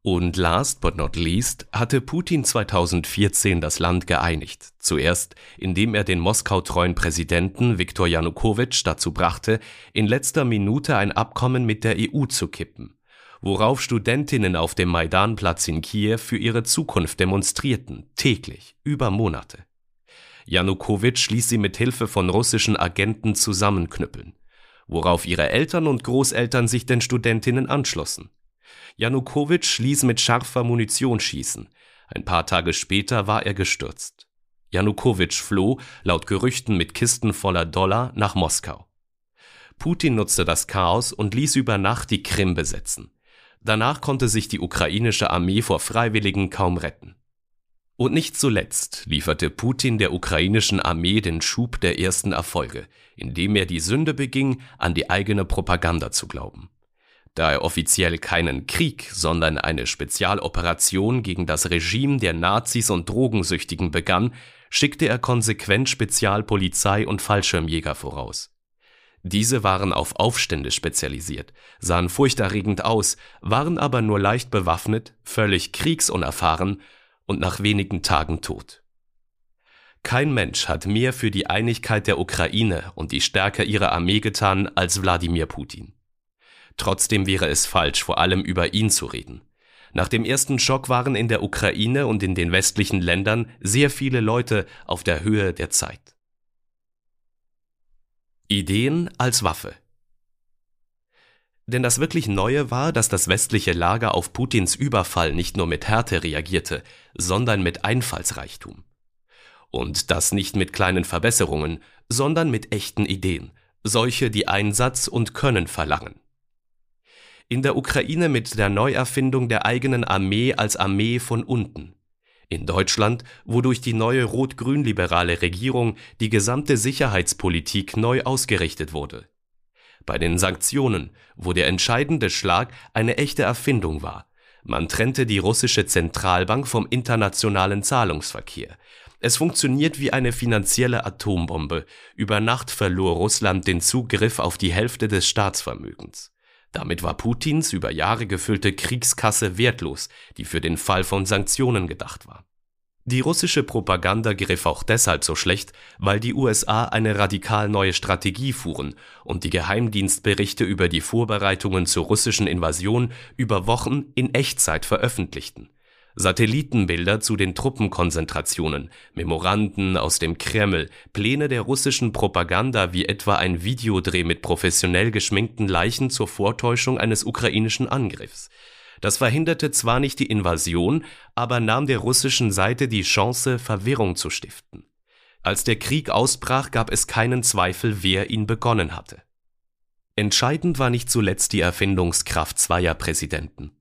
Und last but not least hatte Putin 2014 das Land geeinigt. Zuerst, indem er den Moskau-treuen Präsidenten Viktor Janukowitsch dazu brachte, in letzter Minute ein Abkommen mit der EU zu kippen worauf Studentinnen auf dem Maidanplatz in Kiew für ihre Zukunft demonstrierten, täglich, über Monate. Janukowitsch ließ sie mit Hilfe von russischen Agenten zusammenknüppeln, worauf ihre Eltern und Großeltern sich den Studentinnen anschlossen. Janukowitsch ließ mit scharfer Munition schießen. Ein paar Tage später war er gestürzt. Janukowitsch floh, laut Gerüchten mit Kisten voller Dollar, nach Moskau. Putin nutzte das Chaos und ließ über Nacht die Krim besetzen. Danach konnte sich die ukrainische Armee vor Freiwilligen kaum retten. Und nicht zuletzt lieferte Putin der ukrainischen Armee den Schub der ersten Erfolge, indem er die Sünde beging, an die eigene Propaganda zu glauben. Da er offiziell keinen Krieg, sondern eine Spezialoperation gegen das Regime der Nazis und Drogensüchtigen begann, schickte er konsequent Spezialpolizei und Fallschirmjäger voraus. Diese waren auf Aufstände spezialisiert, sahen furchterregend aus, waren aber nur leicht bewaffnet, völlig kriegsunerfahren und nach wenigen Tagen tot. Kein Mensch hat mehr für die Einigkeit der Ukraine und die Stärke ihrer Armee getan als Wladimir Putin. Trotzdem wäre es falsch, vor allem über ihn zu reden. Nach dem ersten Schock waren in der Ukraine und in den westlichen Ländern sehr viele Leute auf der Höhe der Zeit. Ideen als Waffe. Denn das wirklich Neue war, dass das westliche Lager auf Putins Überfall nicht nur mit Härte reagierte, sondern mit Einfallsreichtum. Und das nicht mit kleinen Verbesserungen, sondern mit echten Ideen, solche, die Einsatz und Können verlangen. In der Ukraine mit der Neuerfindung der eigenen Armee als Armee von unten, in Deutschland, wo durch die neue rot-grün-liberale Regierung die gesamte Sicherheitspolitik neu ausgerichtet wurde. Bei den Sanktionen, wo der entscheidende Schlag eine echte Erfindung war. Man trennte die russische Zentralbank vom internationalen Zahlungsverkehr. Es funktioniert wie eine finanzielle Atombombe. Über Nacht verlor Russland den Zugriff auf die Hälfte des Staatsvermögens. Damit war Putins über Jahre gefüllte Kriegskasse wertlos, die für den Fall von Sanktionen gedacht war. Die russische Propaganda griff auch deshalb so schlecht, weil die USA eine radikal neue Strategie fuhren und die Geheimdienstberichte über die Vorbereitungen zur russischen Invasion über Wochen in Echtzeit veröffentlichten Satellitenbilder zu den Truppenkonzentrationen, Memoranden aus dem Kreml, Pläne der russischen Propaganda wie etwa ein Videodreh mit professionell geschminkten Leichen zur Vortäuschung eines ukrainischen Angriffs. Das verhinderte zwar nicht die Invasion, aber nahm der russischen Seite die Chance, Verwirrung zu stiften. Als der Krieg ausbrach, gab es keinen Zweifel, wer ihn begonnen hatte. Entscheidend war nicht zuletzt die Erfindungskraft zweier Präsidenten.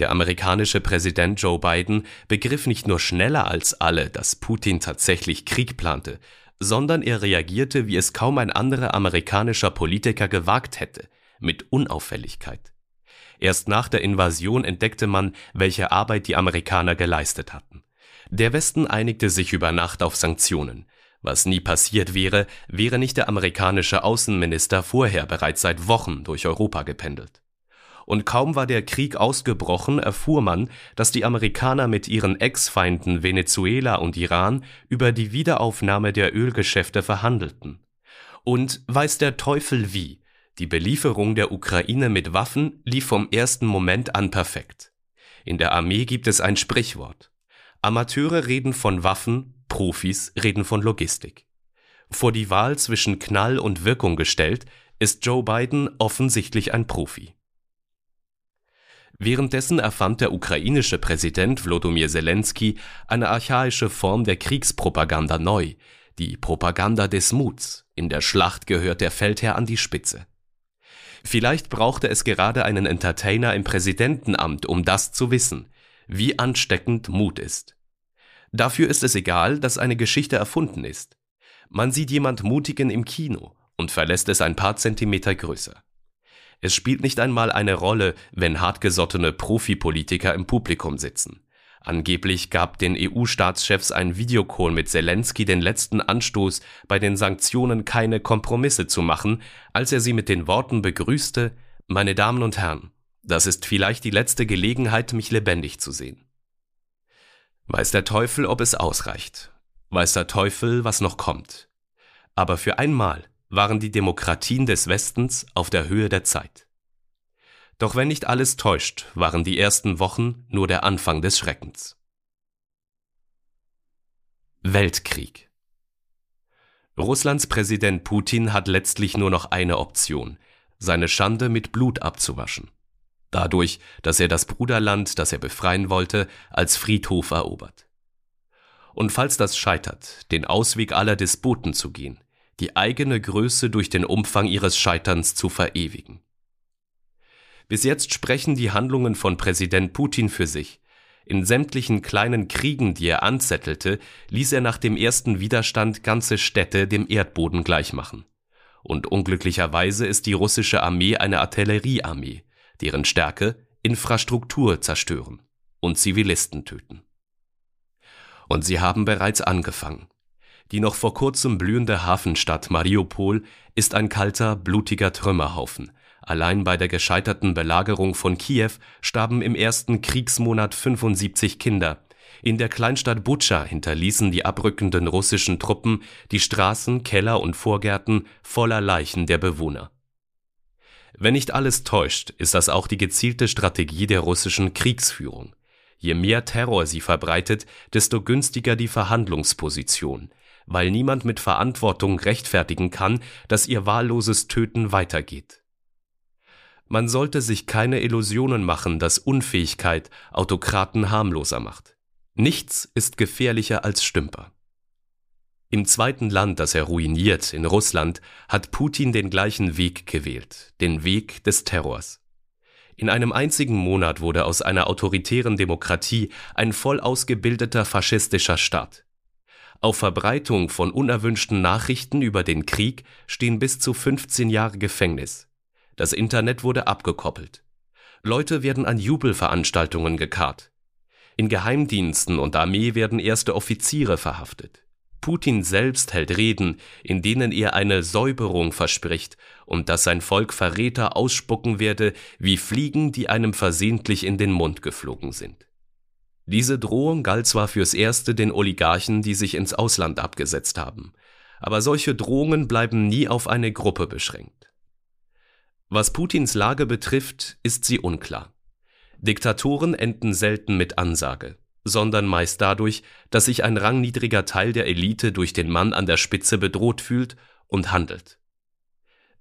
Der amerikanische Präsident Joe Biden begriff nicht nur schneller als alle, dass Putin tatsächlich Krieg plante, sondern er reagierte, wie es kaum ein anderer amerikanischer Politiker gewagt hätte, mit Unauffälligkeit. Erst nach der Invasion entdeckte man, welche Arbeit die Amerikaner geleistet hatten. Der Westen einigte sich über Nacht auf Sanktionen. Was nie passiert wäre, wäre nicht der amerikanische Außenminister vorher bereits seit Wochen durch Europa gependelt und kaum war der Krieg ausgebrochen, erfuhr man, dass die Amerikaner mit ihren Ex-Feinden Venezuela und Iran über die Wiederaufnahme der Ölgeschäfte verhandelten. Und weiß der Teufel wie, die Belieferung der Ukraine mit Waffen lief vom ersten Moment an perfekt. In der Armee gibt es ein Sprichwort. Amateure reden von Waffen, Profis reden von Logistik. Vor die Wahl zwischen Knall und Wirkung gestellt, ist Joe Biden offensichtlich ein Profi. Währenddessen erfand der ukrainische Präsident Wlodomir Zelensky eine archaische Form der Kriegspropaganda neu, die Propaganda des Muts. In der Schlacht gehört der Feldherr an die Spitze. Vielleicht brauchte es gerade einen Entertainer im Präsidentenamt, um das zu wissen, wie ansteckend Mut ist. Dafür ist es egal, dass eine Geschichte erfunden ist. Man sieht jemand Mutigen im Kino und verlässt es ein paar Zentimeter größer. Es spielt nicht einmal eine Rolle, wenn hartgesottene Profipolitiker im Publikum sitzen. Angeblich gab den EU-Staatschefs ein Videocall mit Zelensky den letzten Anstoß, bei den Sanktionen keine Kompromisse zu machen, als er sie mit den Worten begrüßte Meine Damen und Herren, das ist vielleicht die letzte Gelegenheit, mich lebendig zu sehen. Weiß der Teufel, ob es ausreicht. Weiß der Teufel, was noch kommt. Aber für einmal waren die Demokratien des Westens auf der Höhe der Zeit. Doch wenn nicht alles täuscht, waren die ersten Wochen nur der Anfang des Schreckens. Weltkrieg Russlands Präsident Putin hat letztlich nur noch eine Option, seine Schande mit Blut abzuwaschen. Dadurch, dass er das Bruderland, das er befreien wollte, als Friedhof erobert. Und falls das scheitert, den Ausweg aller Despoten zu gehen, die eigene Größe durch den Umfang ihres Scheiterns zu verewigen. Bis jetzt sprechen die Handlungen von Präsident Putin für sich. In sämtlichen kleinen Kriegen, die er anzettelte, ließ er nach dem ersten Widerstand ganze Städte dem Erdboden gleichmachen. Und unglücklicherweise ist die russische Armee eine Artilleriearmee, deren Stärke Infrastruktur zerstören und Zivilisten töten. Und sie haben bereits angefangen. Die noch vor kurzem blühende Hafenstadt Mariupol ist ein kalter, blutiger Trümmerhaufen, Allein bei der gescheiterten Belagerung von Kiew starben im ersten Kriegsmonat 75 Kinder. In der Kleinstadt Butscha hinterließen die abrückenden russischen Truppen die Straßen, Keller und Vorgärten voller Leichen der Bewohner. Wenn nicht alles täuscht, ist das auch die gezielte Strategie der russischen Kriegsführung. Je mehr Terror sie verbreitet, desto günstiger die Verhandlungsposition, weil niemand mit Verantwortung rechtfertigen kann, dass ihr wahlloses Töten weitergeht. Man sollte sich keine Illusionen machen, dass Unfähigkeit Autokraten harmloser macht. Nichts ist gefährlicher als Stümper. Im zweiten Land, das er ruiniert, in Russland, hat Putin den gleichen Weg gewählt, den Weg des Terrors. In einem einzigen Monat wurde aus einer autoritären Demokratie ein voll ausgebildeter faschistischer Staat. Auf Verbreitung von unerwünschten Nachrichten über den Krieg stehen bis zu 15 Jahre Gefängnis. Das Internet wurde abgekoppelt. Leute werden an Jubelveranstaltungen gekarrt. In Geheimdiensten und Armee werden erste Offiziere verhaftet. Putin selbst hält Reden, in denen er eine Säuberung verspricht und dass sein Volk Verräter ausspucken werde wie Fliegen, die einem versehentlich in den Mund geflogen sind. Diese Drohung galt zwar fürs Erste den Oligarchen, die sich ins Ausland abgesetzt haben, aber solche Drohungen bleiben nie auf eine Gruppe beschränkt. Was Putins Lage betrifft, ist sie unklar. Diktatoren enden selten mit Ansage, sondern meist dadurch, dass sich ein rangniedriger Teil der Elite durch den Mann an der Spitze bedroht fühlt und handelt.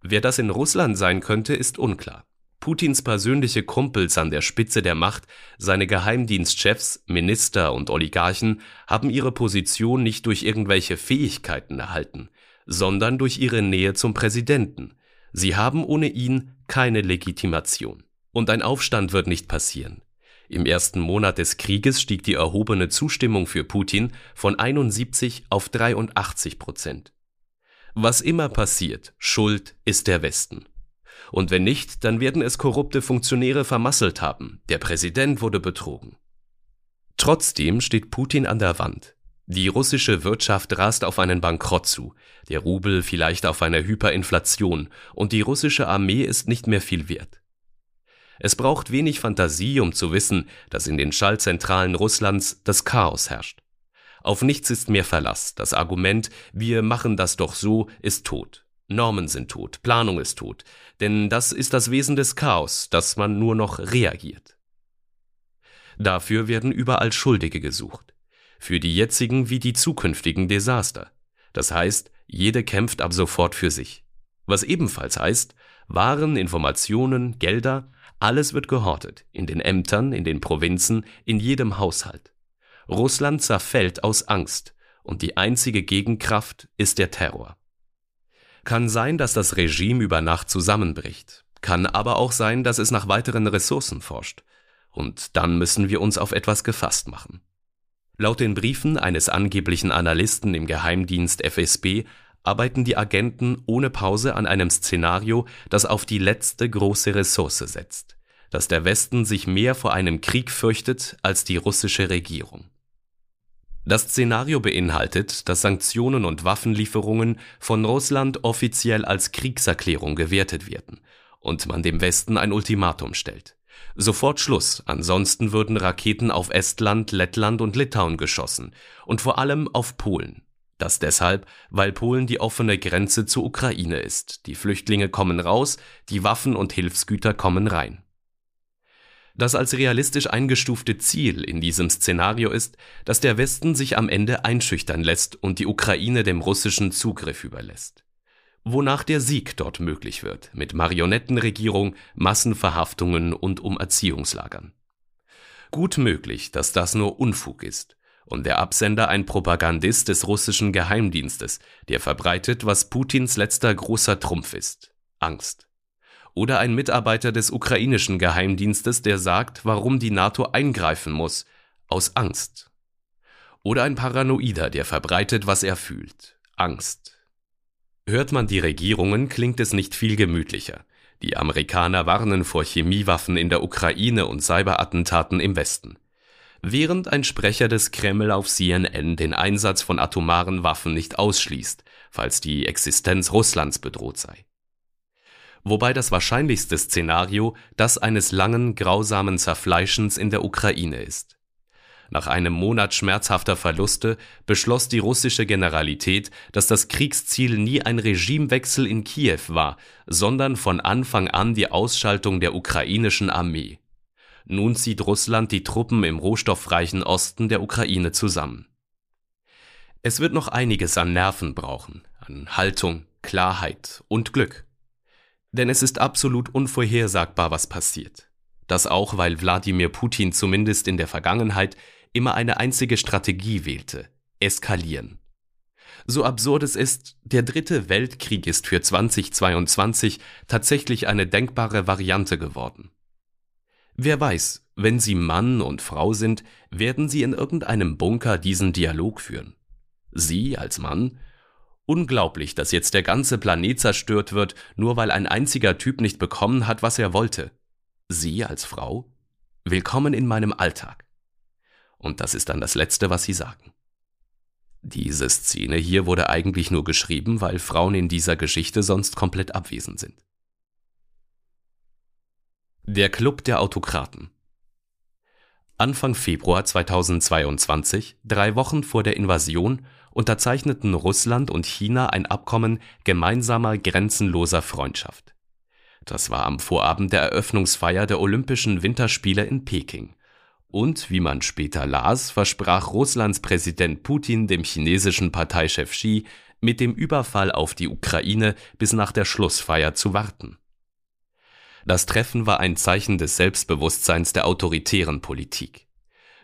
Wer das in Russland sein könnte, ist unklar. Putins persönliche Kumpels an der Spitze der Macht, seine Geheimdienstchefs, Minister und Oligarchen haben ihre Position nicht durch irgendwelche Fähigkeiten erhalten, sondern durch ihre Nähe zum Präsidenten, Sie haben ohne ihn keine Legitimation. Und ein Aufstand wird nicht passieren. Im ersten Monat des Krieges stieg die erhobene Zustimmung für Putin von 71 auf 83 Prozent. Was immer passiert, Schuld ist der Westen. Und wenn nicht, dann werden es korrupte Funktionäre vermasselt haben. Der Präsident wurde betrogen. Trotzdem steht Putin an der Wand. Die russische Wirtschaft rast auf einen Bankrott zu, der Rubel vielleicht auf eine Hyperinflation und die russische Armee ist nicht mehr viel wert. Es braucht wenig Fantasie, um zu wissen, dass in den Schallzentralen Russlands das Chaos herrscht. Auf nichts ist mehr Verlass. Das Argument, wir machen das doch so, ist tot. Normen sind tot, Planung ist tot, denn das ist das Wesen des Chaos, dass man nur noch reagiert. Dafür werden überall Schuldige gesucht für die jetzigen wie die zukünftigen Desaster. Das heißt, jede kämpft ab sofort für sich. Was ebenfalls heißt, Waren, Informationen, Gelder, alles wird gehortet, in den Ämtern, in den Provinzen, in jedem Haushalt. Russland zerfällt aus Angst, und die einzige Gegenkraft ist der Terror. Kann sein, dass das Regime über Nacht zusammenbricht, kann aber auch sein, dass es nach weiteren Ressourcen forscht, und dann müssen wir uns auf etwas gefasst machen. Laut den Briefen eines angeblichen Analysten im Geheimdienst FSB arbeiten die Agenten ohne Pause an einem Szenario, das auf die letzte große Ressource setzt. dass der Westen sich mehr vor einem Krieg fürchtet als die russische Regierung. Das Szenario beinhaltet, dass Sanktionen und Waffenlieferungen von Russland offiziell als Kriegserklärung gewertet werden und man dem Westen ein Ultimatum stellt. Sofort Schluss, ansonsten würden Raketen auf Estland, Lettland und Litauen geschossen und vor allem auf Polen. Das deshalb, weil Polen die offene Grenze zur Ukraine ist. Die Flüchtlinge kommen raus, die Waffen und Hilfsgüter kommen rein. Das als realistisch eingestufte Ziel in diesem Szenario ist, dass der Westen sich am Ende einschüchtern lässt und die Ukraine dem russischen Zugriff überlässt. Wonach der Sieg dort möglich wird, mit Marionettenregierung, Massenverhaftungen und Umerziehungslagern. Gut möglich, dass das nur Unfug ist und der Absender ein Propagandist des russischen Geheimdienstes, der verbreitet, was Putins letzter großer Trumpf ist Angst. Oder ein Mitarbeiter des ukrainischen Geheimdienstes, der sagt, warum die NATO eingreifen muss, aus Angst. Oder ein Paranoider, der verbreitet, was er fühlt, Angst. Hört man die Regierungen, klingt es nicht viel gemütlicher. Die Amerikaner warnen vor Chemiewaffen in der Ukraine und Cyberattentaten im Westen während ein Sprecher des Kreml auf CNN den Einsatz von atomaren Waffen nicht ausschließt, falls die Existenz Russlands bedroht sei. Wobei das wahrscheinlichste Szenario das eines langen, grausamen Zerfleischens in der Ukraine ist. Nach einem Monat schmerzhafter Verluste beschloss die russische Generalität, dass das Kriegsziel nie ein Regimewechsel in Kiew war, sondern von Anfang an die Ausschaltung der ukrainischen Armee. Nun zieht Russland die Truppen im rohstoffreichen Osten der Ukraine zusammen. Es wird noch einiges an Nerven brauchen, an Haltung, Klarheit und Glück. Denn es ist absolut unvorhersagbar, was passiert. Das auch, weil Wladimir Putin zumindest in der Vergangenheit immer eine einzige Strategie wählte, eskalieren. So absurd es ist, der dritte Weltkrieg ist für 2022 tatsächlich eine denkbare Variante geworden. Wer weiß, wenn Sie Mann und Frau sind, werden Sie in irgendeinem Bunker diesen Dialog führen. Sie als Mann? Unglaublich, dass jetzt der ganze Planet zerstört wird, nur weil ein einziger Typ nicht bekommen hat, was er wollte. Sie als Frau? Willkommen in meinem Alltag. Und das ist dann das Letzte, was Sie sagen. Diese Szene hier wurde eigentlich nur geschrieben, weil Frauen in dieser Geschichte sonst komplett abwesend sind. Der Club der Autokraten Anfang Februar 2022, drei Wochen vor der Invasion, unterzeichneten Russland und China ein Abkommen gemeinsamer grenzenloser Freundschaft. Das war am Vorabend der Eröffnungsfeier der Olympischen Winterspiele in Peking. Und, wie man später las, versprach Russlands Präsident Putin dem chinesischen Parteichef Xi, mit dem Überfall auf die Ukraine bis nach der Schlussfeier zu warten das Treffen war ein Zeichen des Selbstbewusstseins der autoritären Politik.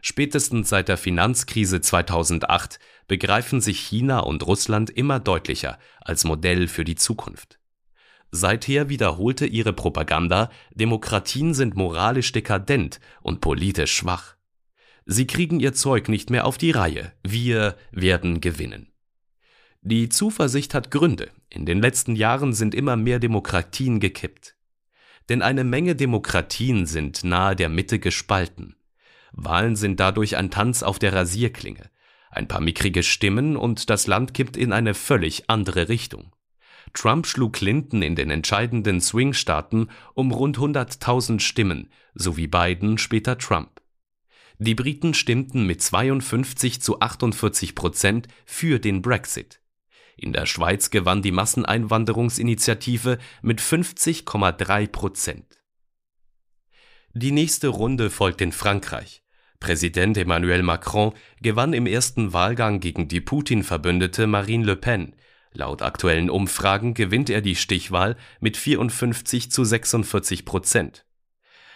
Spätestens seit der Finanzkrise 2008 begreifen sich China und Russland immer deutlicher als Modell für die Zukunft. Seither wiederholte ihre Propaganda, Demokratien sind moralisch dekadent und politisch schwach. Sie kriegen ihr Zeug nicht mehr auf die Reihe, wir werden gewinnen. Die Zuversicht hat Gründe, in den letzten Jahren sind immer mehr Demokratien gekippt. Denn eine Menge Demokratien sind nahe der Mitte gespalten. Wahlen sind dadurch ein Tanz auf der Rasierklinge. Ein paar mickrige Stimmen und das Land kippt in eine völlig andere Richtung. Trump schlug Clinton in den entscheidenden Swing-Staaten um rund 100.000 Stimmen, sowie Biden später Trump. Die Briten stimmten mit 52 zu 48 Prozent für den Brexit. In der Schweiz gewann die Masseneinwanderungsinitiative mit 50,3 Prozent. Die nächste Runde folgt in Frankreich. Präsident Emmanuel Macron gewann im ersten Wahlgang gegen die Putin-Verbündete Marine Le Pen. Laut aktuellen Umfragen gewinnt er die Stichwahl mit 54 zu 46 Prozent.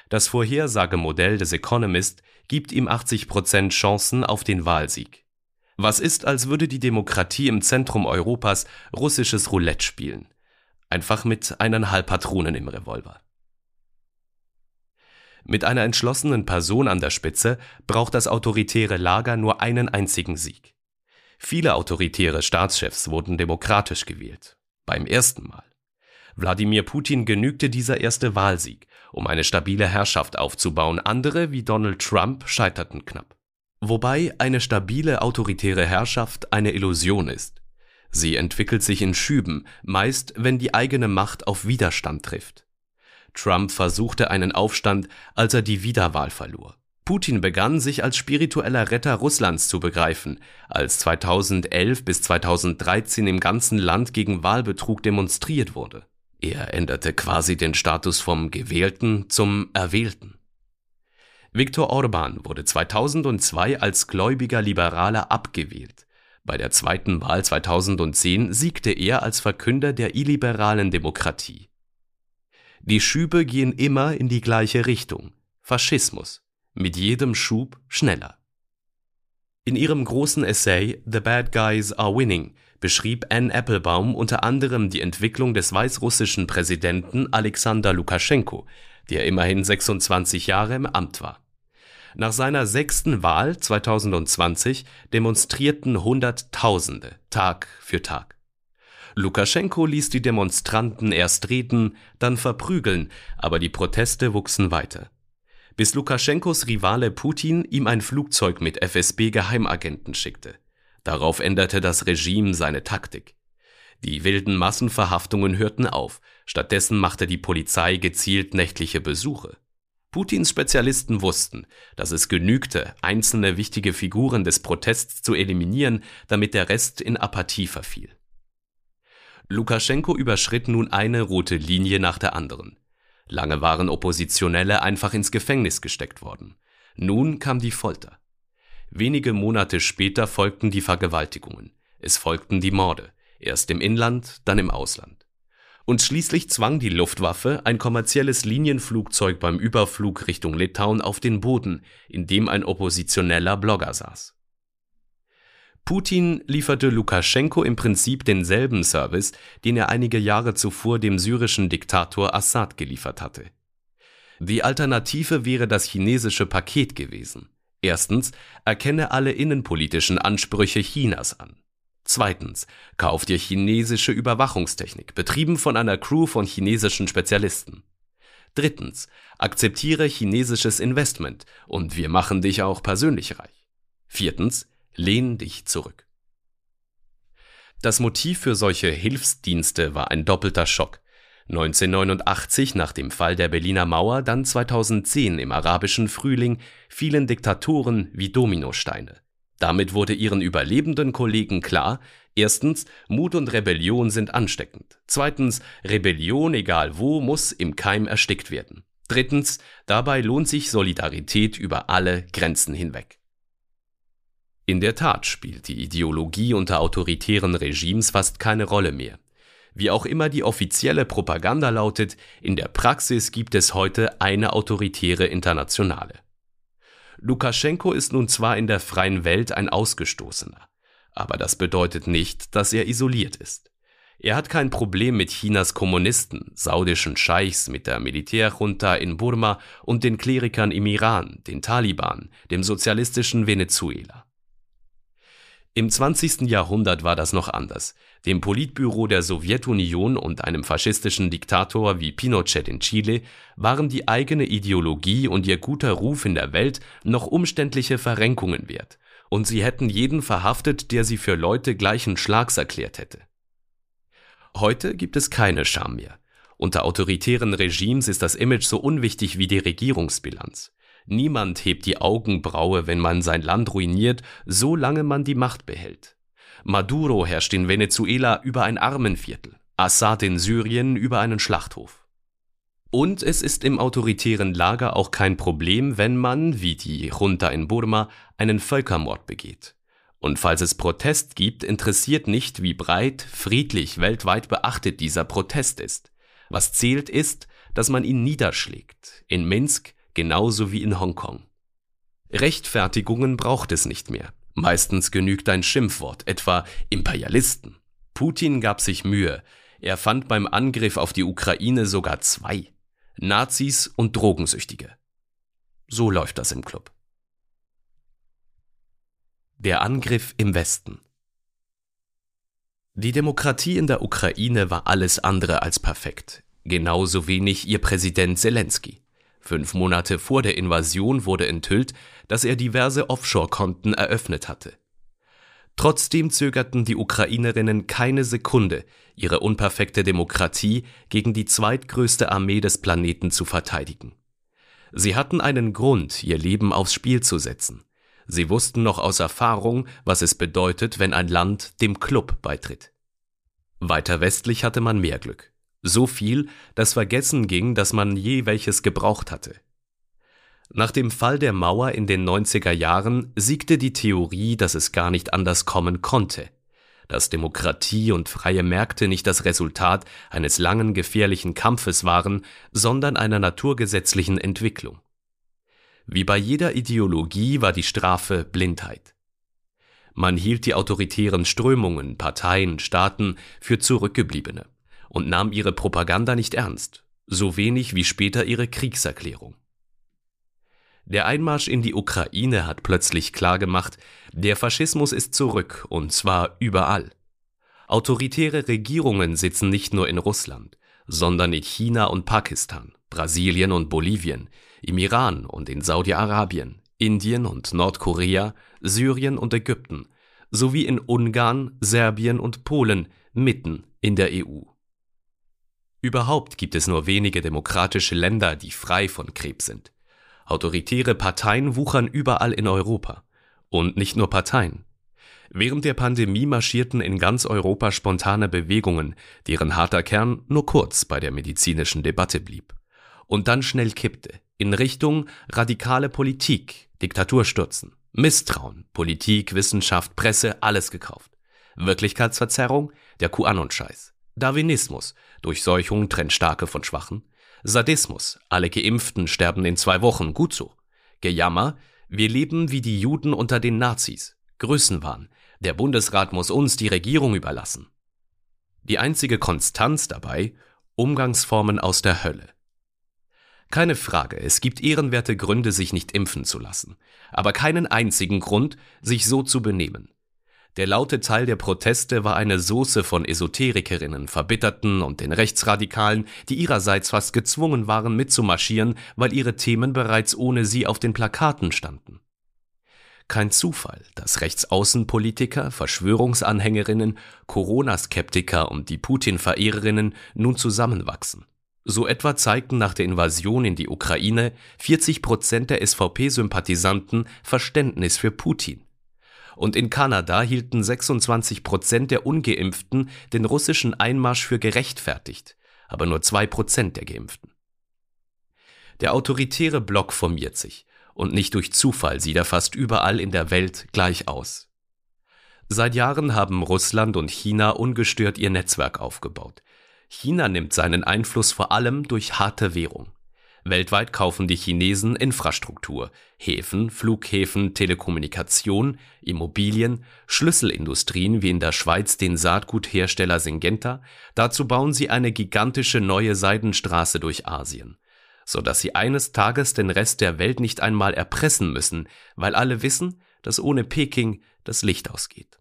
Das Vorhersagemodell des Economist gibt ihm 80 Prozent Chancen auf den Wahlsieg. Was ist, als würde die Demokratie im Zentrum Europas russisches Roulette spielen? Einfach mit eineinhalb Patronen im Revolver. Mit einer entschlossenen Person an der Spitze braucht das autoritäre Lager nur einen einzigen Sieg. Viele autoritäre Staatschefs wurden demokratisch gewählt. Beim ersten Mal. Wladimir Putin genügte dieser erste Wahlsieg, um eine stabile Herrschaft aufzubauen, andere wie Donald Trump scheiterten knapp. Wobei eine stabile autoritäre Herrschaft eine Illusion ist. Sie entwickelt sich in Schüben, meist wenn die eigene Macht auf Widerstand trifft. Trump versuchte einen Aufstand, als er die Wiederwahl verlor. Putin begann, sich als spiritueller Retter Russlands zu begreifen, als 2011 bis 2013 im ganzen Land gegen Wahlbetrug demonstriert wurde. Er änderte quasi den Status vom Gewählten zum Erwählten. Viktor Orban wurde 2002 als gläubiger Liberaler abgewählt. Bei der zweiten Wahl 2010 siegte er als Verkünder der illiberalen Demokratie. Die Schübe gehen immer in die gleiche Richtung. Faschismus. Mit jedem Schub schneller. In ihrem großen Essay The Bad Guys Are Winning beschrieb Anne Applebaum unter anderem die Entwicklung des weißrussischen Präsidenten Alexander Lukaschenko, der immerhin 26 Jahre im Amt war. Nach seiner sechsten Wahl 2020 demonstrierten Hunderttausende Tag für Tag. Lukaschenko ließ die Demonstranten erst reden, dann verprügeln, aber die Proteste wuchsen weiter. Bis Lukaschenkos Rivale Putin ihm ein Flugzeug mit FSB-Geheimagenten schickte. Darauf änderte das Regime seine Taktik. Die wilden Massenverhaftungen hörten auf, stattdessen machte die Polizei gezielt nächtliche Besuche. Putins Spezialisten wussten, dass es genügte, einzelne wichtige Figuren des Protests zu eliminieren, damit der Rest in Apathie verfiel. Lukaschenko überschritt nun eine rote Linie nach der anderen. Lange waren Oppositionelle einfach ins Gefängnis gesteckt worden. Nun kam die Folter. Wenige Monate später folgten die Vergewaltigungen. Es folgten die Morde, erst im Inland, dann im Ausland. Und schließlich zwang die Luftwaffe ein kommerzielles Linienflugzeug beim Überflug Richtung Litauen auf den Boden, in dem ein oppositioneller Blogger saß. Putin lieferte Lukaschenko im Prinzip denselben Service, den er einige Jahre zuvor dem syrischen Diktator Assad geliefert hatte. Die Alternative wäre das chinesische Paket gewesen. Erstens, erkenne alle innenpolitischen Ansprüche Chinas an. Zweitens, kauf dir chinesische Überwachungstechnik, betrieben von einer Crew von chinesischen Spezialisten. Drittens, akzeptiere chinesisches Investment und wir machen dich auch persönlich reich. Viertens, lehn dich zurück. Das Motiv für solche Hilfsdienste war ein doppelter Schock. 1989 nach dem Fall der Berliner Mauer, dann 2010 im arabischen Frühling fielen Diktatoren wie Dominosteine. Damit wurde ihren überlebenden Kollegen klar, erstens, Mut und Rebellion sind ansteckend. Zweitens, Rebellion egal wo muss im Keim erstickt werden. Drittens, dabei lohnt sich Solidarität über alle Grenzen hinweg. In der Tat spielt die Ideologie unter autoritären Regimes fast keine Rolle mehr. Wie auch immer die offizielle Propaganda lautet, in der Praxis gibt es heute eine autoritäre Internationale. Lukaschenko ist nun zwar in der freien Welt ein Ausgestoßener, aber das bedeutet nicht, dass er isoliert ist. Er hat kein Problem mit Chinas Kommunisten, saudischen Scheichs, mit der Militärjunta in Burma und den Klerikern im Iran, den Taliban, dem sozialistischen Venezuela. Im 20. Jahrhundert war das noch anders. Dem Politbüro der Sowjetunion und einem faschistischen Diktator wie Pinochet in Chile waren die eigene Ideologie und ihr guter Ruf in der Welt noch umständliche Verrenkungen wert, und sie hätten jeden verhaftet, der sie für Leute gleichen Schlags erklärt hätte. Heute gibt es keine Scham mehr. Unter autoritären Regimes ist das Image so unwichtig wie die Regierungsbilanz. Niemand hebt die Augenbraue, wenn man sein Land ruiniert, solange man die Macht behält. Maduro herrscht in Venezuela über ein Armenviertel, Assad in Syrien über einen Schlachthof. Und es ist im autoritären Lager auch kein Problem, wenn man, wie die Junta in Burma, einen Völkermord begeht. Und falls es Protest gibt, interessiert nicht, wie breit, friedlich, weltweit beachtet dieser Protest ist. Was zählt ist, dass man ihn niederschlägt. In Minsk, genauso wie in Hongkong. Rechtfertigungen braucht es nicht mehr. Meistens genügt ein Schimpfwort, etwa Imperialisten. Putin gab sich Mühe. Er fand beim Angriff auf die Ukraine sogar zwei. Nazis und Drogensüchtige. So läuft das im Club. Der Angriff im Westen. Die Demokratie in der Ukraine war alles andere als perfekt. Genauso wenig ihr Präsident Zelensky. Fünf Monate vor der Invasion wurde enthüllt, dass er diverse Offshore-Konten eröffnet hatte. Trotzdem zögerten die Ukrainerinnen keine Sekunde, ihre unperfekte Demokratie gegen die zweitgrößte Armee des Planeten zu verteidigen. Sie hatten einen Grund, ihr Leben aufs Spiel zu setzen. Sie wussten noch aus Erfahrung, was es bedeutet, wenn ein Land dem Club beitritt. Weiter westlich hatte man mehr Glück. So viel, dass vergessen ging, dass man je welches gebraucht hatte. Nach dem Fall der Mauer in den 90er Jahren siegte die Theorie, dass es gar nicht anders kommen konnte, dass Demokratie und freie Märkte nicht das Resultat eines langen gefährlichen Kampfes waren, sondern einer naturgesetzlichen Entwicklung. Wie bei jeder Ideologie war die Strafe Blindheit. Man hielt die autoritären Strömungen, Parteien, Staaten für Zurückgebliebene und nahm ihre Propaganda nicht ernst, so wenig wie später ihre Kriegserklärung. Der Einmarsch in die Ukraine hat plötzlich klargemacht, der Faschismus ist zurück, und zwar überall. Autoritäre Regierungen sitzen nicht nur in Russland, sondern in China und Pakistan, Brasilien und Bolivien, im Iran und in Saudi-Arabien, Indien und Nordkorea, Syrien und Ägypten, sowie in Ungarn, Serbien und Polen, mitten in der EU. Überhaupt gibt es nur wenige demokratische Länder, die frei von Krebs sind. Autoritäre Parteien wuchern überall in Europa. Und nicht nur Parteien. Während der Pandemie marschierten in ganz Europa spontane Bewegungen, deren harter Kern nur kurz bei der medizinischen Debatte blieb. Und dann schnell kippte, in Richtung radikale Politik, Diktatur stürzen, Misstrauen, Politik, Wissenschaft, Presse, alles gekauft. Wirklichkeitsverzerrung, der QAnon-Scheiß. Darwinismus, Durchseuchung trennt Starke von Schwachen. Sadismus, alle Geimpften sterben in zwei Wochen, gut so. Gejammer, wir leben wie die Juden unter den Nazis. Größenwahn, der Bundesrat muss uns die Regierung überlassen. Die einzige Konstanz dabei, Umgangsformen aus der Hölle. Keine Frage, es gibt ehrenwerte Gründe, sich nicht impfen zu lassen, aber keinen einzigen Grund, sich so zu benehmen. Der laute Teil der Proteste war eine Soße von Esoterikerinnen, Verbitterten und den Rechtsradikalen, die ihrerseits fast gezwungen waren mitzumarschieren, weil ihre Themen bereits ohne sie auf den Plakaten standen. Kein Zufall, dass Rechtsaußenpolitiker, Verschwörungsanhängerinnen, Corona-Skeptiker und die Putin-Verehrerinnen nun zusammenwachsen. So etwa zeigten nach der Invasion in die Ukraine 40 Prozent der SVP-Sympathisanten Verständnis für Putin und in Kanada hielten 26 Prozent der Ungeimpften den russischen Einmarsch für gerechtfertigt, aber nur zwei Prozent der Geimpften. Der autoritäre Block formiert sich, und nicht durch Zufall sieht er fast überall in der Welt gleich aus. Seit Jahren haben Russland und China ungestört ihr Netzwerk aufgebaut. China nimmt seinen Einfluss vor allem durch harte Währung. Weltweit kaufen die Chinesen Infrastruktur, Häfen, Flughäfen, Telekommunikation, Immobilien, Schlüsselindustrien wie in der Schweiz den Saatguthersteller Syngenta, dazu bauen sie eine gigantische neue Seidenstraße durch Asien, so dass sie eines Tages den Rest der Welt nicht einmal erpressen müssen, weil alle wissen, dass ohne Peking das Licht ausgeht.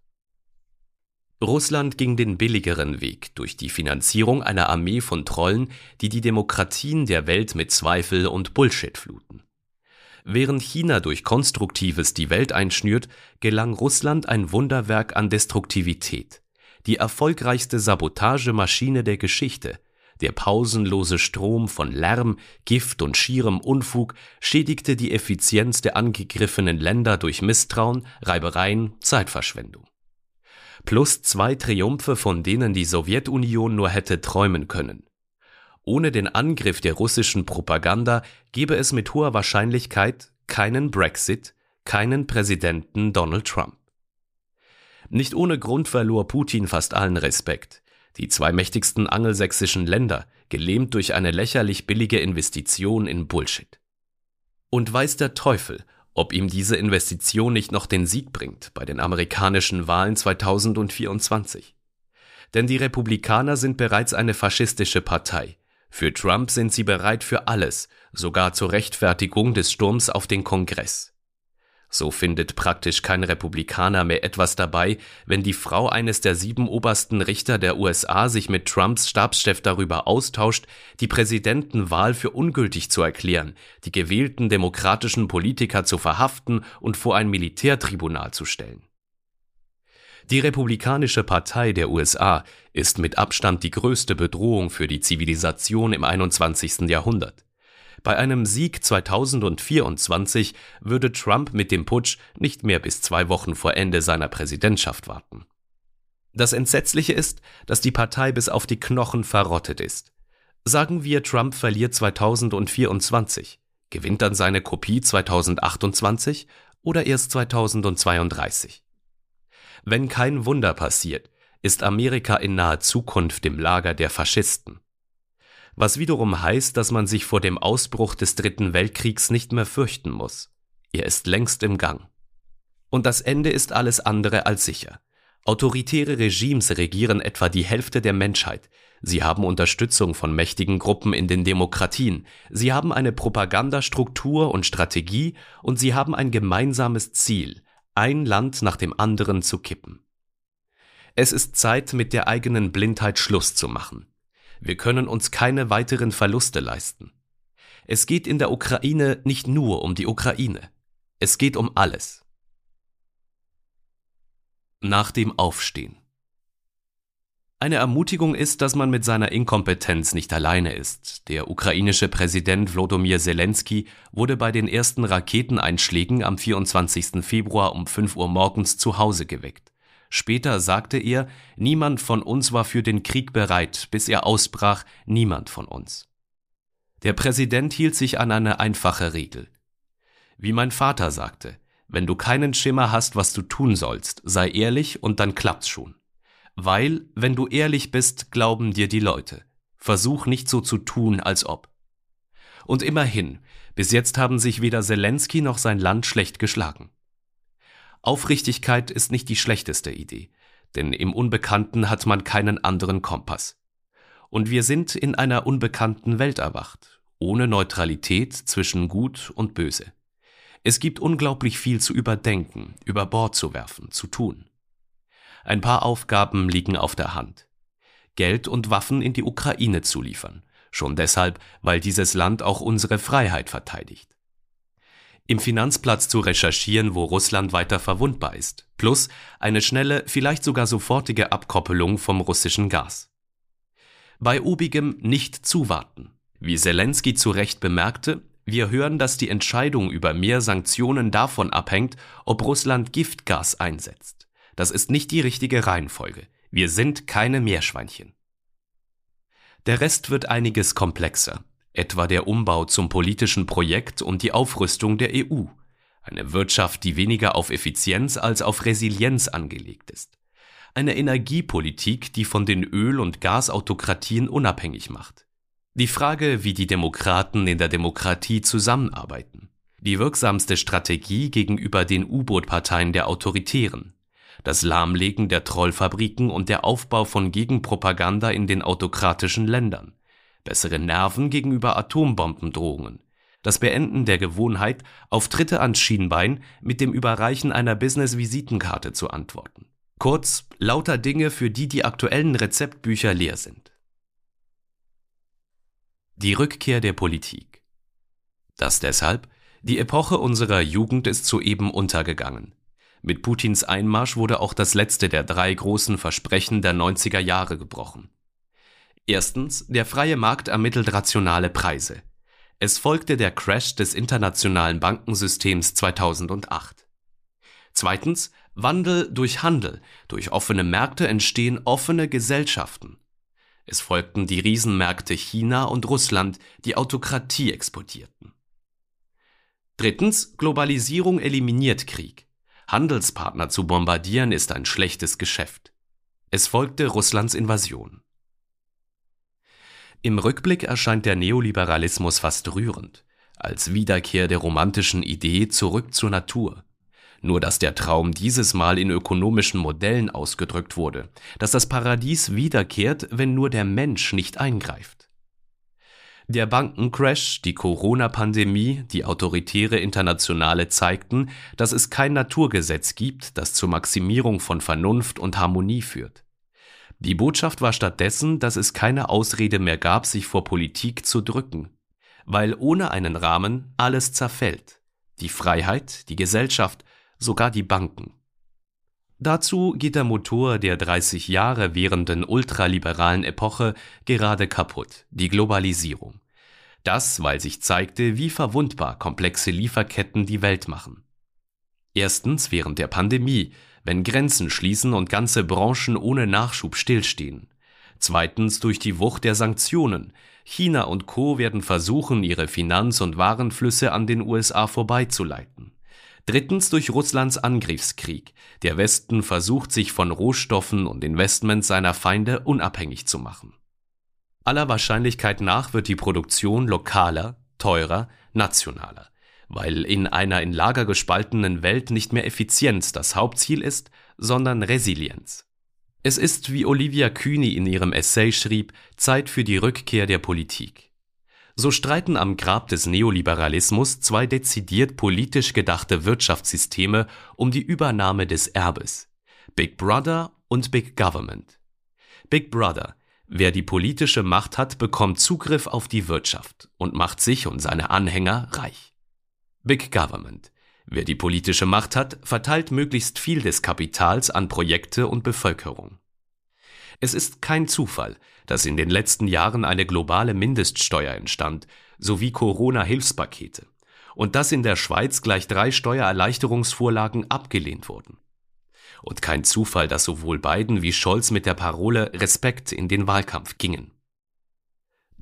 Russland ging den billigeren Weg durch die Finanzierung einer Armee von Trollen, die die Demokratien der Welt mit Zweifel und Bullshit fluten. Während China durch Konstruktives die Welt einschnürt, gelang Russland ein Wunderwerk an Destruktivität. Die erfolgreichste Sabotagemaschine der Geschichte, der pausenlose Strom von Lärm, Gift und schierem Unfug schädigte die Effizienz der angegriffenen Länder durch Misstrauen, Reibereien, Zeitverschwendung plus zwei Triumphe, von denen die Sowjetunion nur hätte träumen können. Ohne den Angriff der russischen Propaganda gäbe es mit hoher Wahrscheinlichkeit keinen Brexit, keinen Präsidenten Donald Trump. Nicht ohne Grund verlor Putin fast allen Respekt. Die zwei mächtigsten angelsächsischen Länder, gelähmt durch eine lächerlich billige Investition in Bullshit. Und weiß der Teufel, ob ihm diese Investition nicht noch den Sieg bringt bei den amerikanischen Wahlen 2024. Denn die Republikaner sind bereits eine faschistische Partei. Für Trump sind sie bereit für alles, sogar zur Rechtfertigung des Sturms auf den Kongress. So findet praktisch kein Republikaner mehr etwas dabei, wenn die Frau eines der sieben obersten Richter der USA sich mit Trumps Stabschef darüber austauscht, die Präsidentenwahl für ungültig zu erklären, die gewählten demokratischen Politiker zu verhaften und vor ein Militärtribunal zu stellen. Die Republikanische Partei der USA ist mit Abstand die größte Bedrohung für die Zivilisation im 21. Jahrhundert. Bei einem Sieg 2024 würde Trump mit dem Putsch nicht mehr bis zwei Wochen vor Ende seiner Präsidentschaft warten. Das Entsetzliche ist, dass die Partei bis auf die Knochen verrottet ist. Sagen wir, Trump verliert 2024. Gewinnt dann seine Kopie 2028 oder erst 2032? Wenn kein Wunder passiert, ist Amerika in naher Zukunft im Lager der Faschisten was wiederum heißt, dass man sich vor dem Ausbruch des Dritten Weltkriegs nicht mehr fürchten muss. Er ist längst im Gang. Und das Ende ist alles andere als sicher. Autoritäre Regimes regieren etwa die Hälfte der Menschheit. Sie haben Unterstützung von mächtigen Gruppen in den Demokratien. Sie haben eine Propagandastruktur und Strategie und sie haben ein gemeinsames Ziel, ein Land nach dem anderen zu kippen. Es ist Zeit, mit der eigenen Blindheit Schluss zu machen. Wir können uns keine weiteren Verluste leisten. Es geht in der Ukraine nicht nur um die Ukraine. Es geht um alles. Nach dem Aufstehen. Eine Ermutigung ist, dass man mit seiner Inkompetenz nicht alleine ist. Der ukrainische Präsident Wlodomir Zelensky wurde bei den ersten Raketeneinschlägen am 24. Februar um 5 Uhr morgens zu Hause geweckt. Später sagte er, niemand von uns war für den Krieg bereit, bis er ausbrach, niemand von uns. Der Präsident hielt sich an eine einfache Regel. Wie mein Vater sagte, wenn du keinen Schimmer hast, was du tun sollst, sei ehrlich und dann klappt's schon. Weil, wenn du ehrlich bist, glauben dir die Leute. Versuch nicht so zu tun, als ob. Und immerhin, bis jetzt haben sich weder Zelensky noch sein Land schlecht geschlagen. Aufrichtigkeit ist nicht die schlechteste Idee, denn im Unbekannten hat man keinen anderen Kompass. Und wir sind in einer unbekannten Welt erwacht, ohne Neutralität zwischen Gut und Böse. Es gibt unglaublich viel zu überdenken, über Bord zu werfen, zu tun. Ein paar Aufgaben liegen auf der Hand. Geld und Waffen in die Ukraine zu liefern, schon deshalb, weil dieses Land auch unsere Freiheit verteidigt im Finanzplatz zu recherchieren, wo Russland weiter verwundbar ist, plus eine schnelle, vielleicht sogar sofortige Abkoppelung vom russischen Gas. Bei obigem nicht zuwarten. Wie Zelensky zu Recht bemerkte, wir hören, dass die Entscheidung über mehr Sanktionen davon abhängt, ob Russland Giftgas einsetzt. Das ist nicht die richtige Reihenfolge. Wir sind keine Meerschweinchen. Der Rest wird einiges komplexer etwa der Umbau zum politischen Projekt und die Aufrüstung der EU, eine Wirtschaft, die weniger auf Effizienz als auf Resilienz angelegt ist, eine Energiepolitik, die von den Öl- und Gasautokratien unabhängig macht, die Frage, wie die Demokraten in der Demokratie zusammenarbeiten, die wirksamste Strategie gegenüber den U-Boot-Parteien der Autoritären, das Lahmlegen der Trollfabriken und der Aufbau von Gegenpropaganda in den autokratischen Ländern, bessere Nerven gegenüber Atombombendrohungen, das Beenden der Gewohnheit, auf Tritte ans Schienbein mit dem Überreichen einer Business-Visitenkarte zu antworten. Kurz, lauter Dinge, für die die aktuellen Rezeptbücher leer sind. Die Rückkehr der Politik. Das deshalb, die Epoche unserer Jugend ist soeben untergegangen. Mit Putins Einmarsch wurde auch das letzte der drei großen Versprechen der 90er Jahre gebrochen. Erstens, der freie Markt ermittelt rationale Preise. Es folgte der Crash des internationalen Bankensystems 2008. Zweitens, Wandel durch Handel. Durch offene Märkte entstehen offene Gesellschaften. Es folgten die Riesenmärkte China und Russland, die Autokratie exportierten. Drittens, Globalisierung eliminiert Krieg. Handelspartner zu bombardieren ist ein schlechtes Geschäft. Es folgte Russlands Invasion. Im Rückblick erscheint der Neoliberalismus fast rührend, als Wiederkehr der romantischen Idee zurück zur Natur. Nur dass der Traum dieses Mal in ökonomischen Modellen ausgedrückt wurde, dass das Paradies wiederkehrt, wenn nur der Mensch nicht eingreift. Der Bankencrash, die Corona-Pandemie, die autoritäre Internationale zeigten, dass es kein Naturgesetz gibt, das zur Maximierung von Vernunft und Harmonie führt. Die Botschaft war stattdessen, dass es keine Ausrede mehr gab, sich vor Politik zu drücken, weil ohne einen Rahmen alles zerfällt. Die Freiheit, die Gesellschaft, sogar die Banken. Dazu geht der Motor der 30 Jahre währenden ultraliberalen Epoche gerade kaputt, die Globalisierung. Das, weil sich zeigte, wie verwundbar komplexe Lieferketten die Welt machen. Erstens während der Pandemie, wenn Grenzen schließen und ganze Branchen ohne Nachschub stillstehen. Zweitens durch die Wucht der Sanktionen. China und Co. werden versuchen, ihre Finanz- und Warenflüsse an den USA vorbeizuleiten. Drittens durch Russlands Angriffskrieg. Der Westen versucht sich von Rohstoffen und Investments seiner Feinde unabhängig zu machen. Aller Wahrscheinlichkeit nach wird die Produktion lokaler, teurer, nationaler, weil in einer in Lager gespaltenen Welt nicht mehr Effizienz das Hauptziel ist, sondern Resilienz. Es ist, wie Olivia Kühni in ihrem Essay schrieb, Zeit für die Rückkehr der Politik. So streiten am Grab des Neoliberalismus zwei dezidiert politisch gedachte Wirtschaftssysteme um die Übernahme des Erbes. Big Brother und Big Government. Big Brother. Wer die politische Macht hat, bekommt Zugriff auf die Wirtschaft und macht sich und seine Anhänger reich. Big Government. Wer die politische Macht hat, verteilt möglichst viel des Kapitals an Projekte und Bevölkerung. Es ist kein Zufall, dass in den letzten Jahren eine globale Mindeststeuer entstand, sowie Corona-Hilfspakete, und dass in der Schweiz gleich drei Steuererleichterungsvorlagen abgelehnt wurden. Und kein Zufall, dass sowohl Biden wie Scholz mit der Parole Respekt in den Wahlkampf gingen.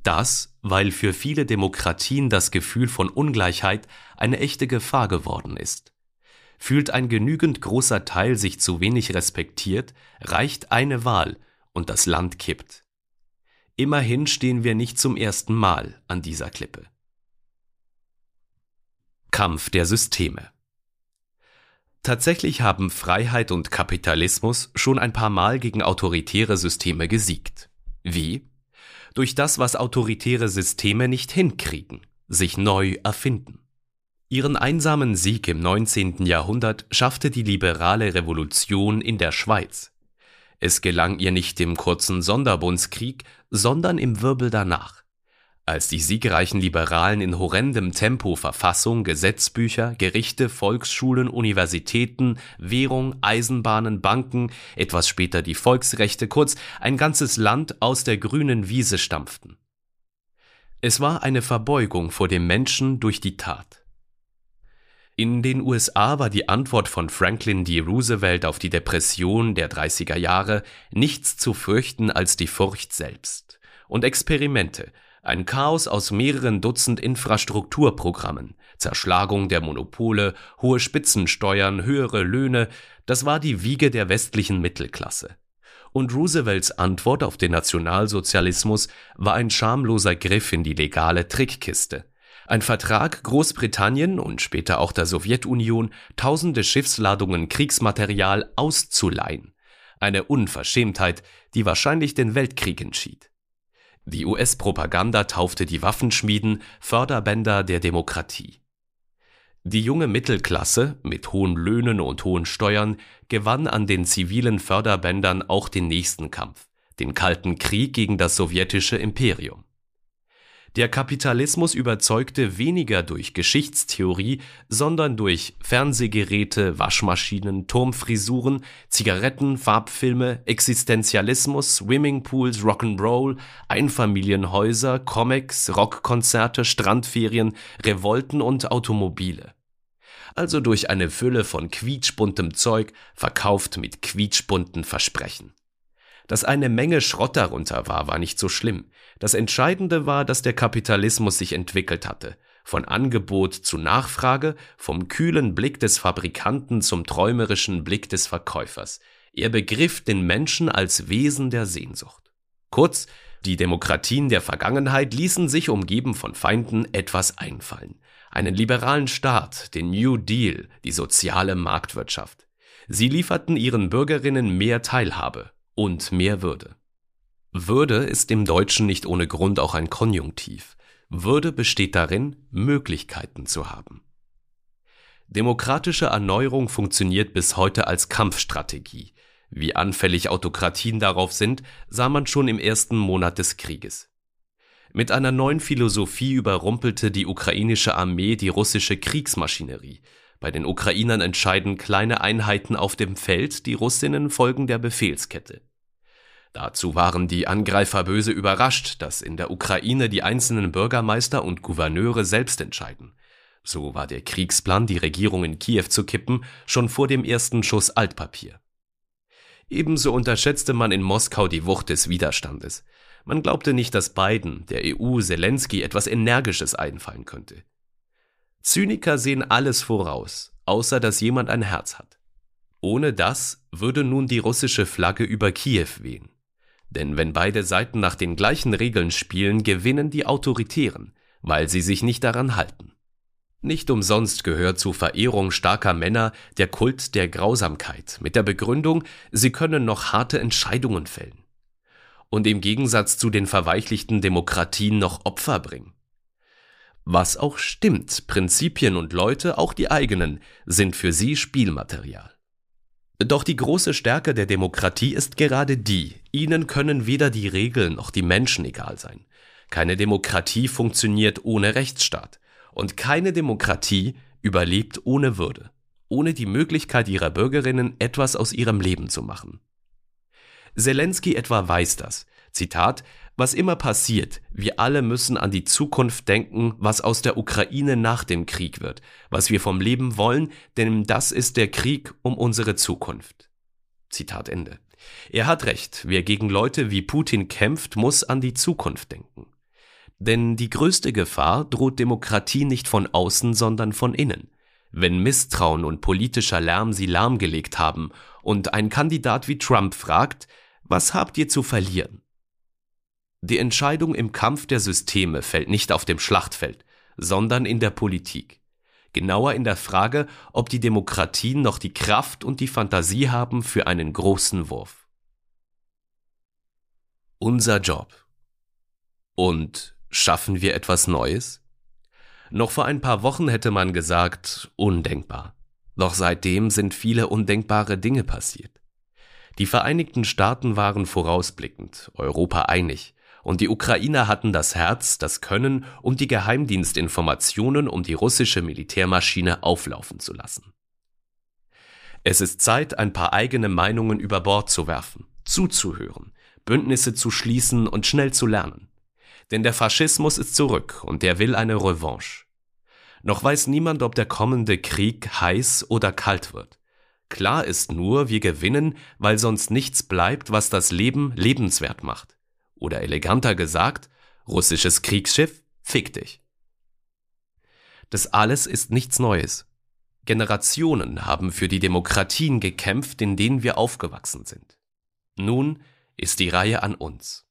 Das, weil für viele Demokratien das Gefühl von Ungleichheit eine echte Gefahr geworden ist. Fühlt ein genügend großer Teil sich zu wenig respektiert, reicht eine Wahl, und das Land kippt. Immerhin stehen wir nicht zum ersten Mal an dieser Klippe. Kampf der Systeme Tatsächlich haben Freiheit und Kapitalismus schon ein paar Mal gegen autoritäre Systeme gesiegt. Wie? Durch das, was autoritäre Systeme nicht hinkriegen, sich neu erfinden. Ihren einsamen Sieg im 19. Jahrhundert schaffte die liberale Revolution in der Schweiz. Es gelang ihr nicht im kurzen Sonderbundskrieg, sondern im Wirbel danach. Als die siegreichen Liberalen in horrendem Tempo Verfassung, Gesetzbücher, Gerichte, Volksschulen, Universitäten, Währung, Eisenbahnen, Banken, etwas später die Volksrechte, kurz ein ganzes Land aus der grünen Wiese stampften. Es war eine Verbeugung vor dem Menschen durch die Tat. In den USA war die Antwort von Franklin D. Roosevelt auf die Depression der 30er Jahre nichts zu fürchten als die Furcht selbst. Und Experimente, ein Chaos aus mehreren Dutzend Infrastrukturprogrammen, Zerschlagung der Monopole, hohe Spitzensteuern, höhere Löhne, das war die Wiege der westlichen Mittelklasse. Und Roosevelts Antwort auf den Nationalsozialismus war ein schamloser Griff in die legale Trickkiste – ein Vertrag Großbritannien und später auch der Sowjetunion tausende Schiffsladungen Kriegsmaterial auszuleihen. Eine Unverschämtheit, die wahrscheinlich den Weltkrieg entschied. Die US-Propaganda taufte die Waffenschmieden Förderbänder der Demokratie. Die junge Mittelklasse mit hohen Löhnen und hohen Steuern gewann an den zivilen Förderbändern auch den nächsten Kampf, den Kalten Krieg gegen das sowjetische Imperium. Der Kapitalismus überzeugte weniger durch Geschichtstheorie, sondern durch Fernsehgeräte, Waschmaschinen, Turmfrisuren, Zigaretten, Farbfilme, Existenzialismus, Swimmingpools, Rock'n'Roll, Einfamilienhäuser, Comics, Rockkonzerte, Strandferien, Revolten und Automobile. Also durch eine Fülle von quietschbuntem Zeug, verkauft mit quietschbunten Versprechen. Dass eine Menge Schrott darunter war, war nicht so schlimm. Das Entscheidende war, dass der Kapitalismus sich entwickelt hatte. Von Angebot zu Nachfrage, vom kühlen Blick des Fabrikanten zum träumerischen Blick des Verkäufers. Er begriff den Menschen als Wesen der Sehnsucht. Kurz, die Demokratien der Vergangenheit ließen sich umgeben von Feinden etwas einfallen. Einen liberalen Staat, den New Deal, die soziale Marktwirtschaft. Sie lieferten ihren Bürgerinnen mehr Teilhabe, und mehr Würde. Würde ist im Deutschen nicht ohne Grund auch ein Konjunktiv. Würde besteht darin, Möglichkeiten zu haben. Demokratische Erneuerung funktioniert bis heute als Kampfstrategie. Wie anfällig Autokratien darauf sind, sah man schon im ersten Monat des Krieges. Mit einer neuen Philosophie überrumpelte die ukrainische Armee die russische Kriegsmaschinerie. Bei den Ukrainern entscheiden kleine Einheiten auf dem Feld, die Russinnen folgen der Befehlskette. Dazu waren die Angreifer böse überrascht, dass in der Ukraine die einzelnen Bürgermeister und Gouverneure selbst entscheiden. So war der Kriegsplan, die Regierung in Kiew zu kippen, schon vor dem ersten Schuss Altpapier. Ebenso unterschätzte man in Moskau die Wucht des Widerstandes. Man glaubte nicht, dass Biden, der EU, Zelensky etwas Energisches einfallen könnte. Zyniker sehen alles voraus, außer dass jemand ein Herz hat. Ohne das würde nun die russische Flagge über Kiew wehen. Denn wenn beide Seiten nach den gleichen Regeln spielen, gewinnen die Autoritären, weil sie sich nicht daran halten. Nicht umsonst gehört zur Verehrung starker Männer der Kult der Grausamkeit mit der Begründung, sie können noch harte Entscheidungen fällen. Und im Gegensatz zu den verweichlichten Demokratien noch Opfer bringen. Was auch stimmt, Prinzipien und Leute, auch die eigenen, sind für sie Spielmaterial. Doch die große Stärke der Demokratie ist gerade die, ihnen können weder die Regeln noch die Menschen egal sein. Keine Demokratie funktioniert ohne Rechtsstaat. Und keine Demokratie überlebt ohne Würde, ohne die Möglichkeit ihrer Bürgerinnen etwas aus ihrem Leben zu machen. Zelensky etwa weiß das. Zitat, was immer passiert, wir alle müssen an die Zukunft denken, was aus der Ukraine nach dem Krieg wird, was wir vom Leben wollen, denn das ist der Krieg um unsere Zukunft. Zitat Ende. Er hat recht, wer gegen Leute wie Putin kämpft, muss an die Zukunft denken. Denn die größte Gefahr droht Demokratie nicht von außen, sondern von innen. Wenn Misstrauen und politischer Lärm sie lahmgelegt haben und ein Kandidat wie Trump fragt, was habt ihr zu verlieren? Die Entscheidung im Kampf der Systeme fällt nicht auf dem Schlachtfeld, sondern in der Politik. Genauer in der Frage, ob die Demokratien noch die Kraft und die Fantasie haben für einen großen Wurf. Unser Job. Und Schaffen wir etwas Neues? Noch vor ein paar Wochen hätte man gesagt, undenkbar. Doch seitdem sind viele undenkbare Dinge passiert. Die Vereinigten Staaten waren vorausblickend, Europa einig, und die Ukrainer hatten das Herz, das Können und die Geheimdienstinformationen, um die russische Militärmaschine auflaufen zu lassen. Es ist Zeit, ein paar eigene Meinungen über Bord zu werfen, zuzuhören, Bündnisse zu schließen und schnell zu lernen. Denn der Faschismus ist zurück und der will eine Revanche. Noch weiß niemand, ob der kommende Krieg heiß oder kalt wird. Klar ist nur, wir gewinnen, weil sonst nichts bleibt, was das Leben lebenswert macht. Oder eleganter gesagt, russisches Kriegsschiff, fick dich. Das alles ist nichts Neues. Generationen haben für die Demokratien gekämpft, in denen wir aufgewachsen sind. Nun ist die Reihe an uns.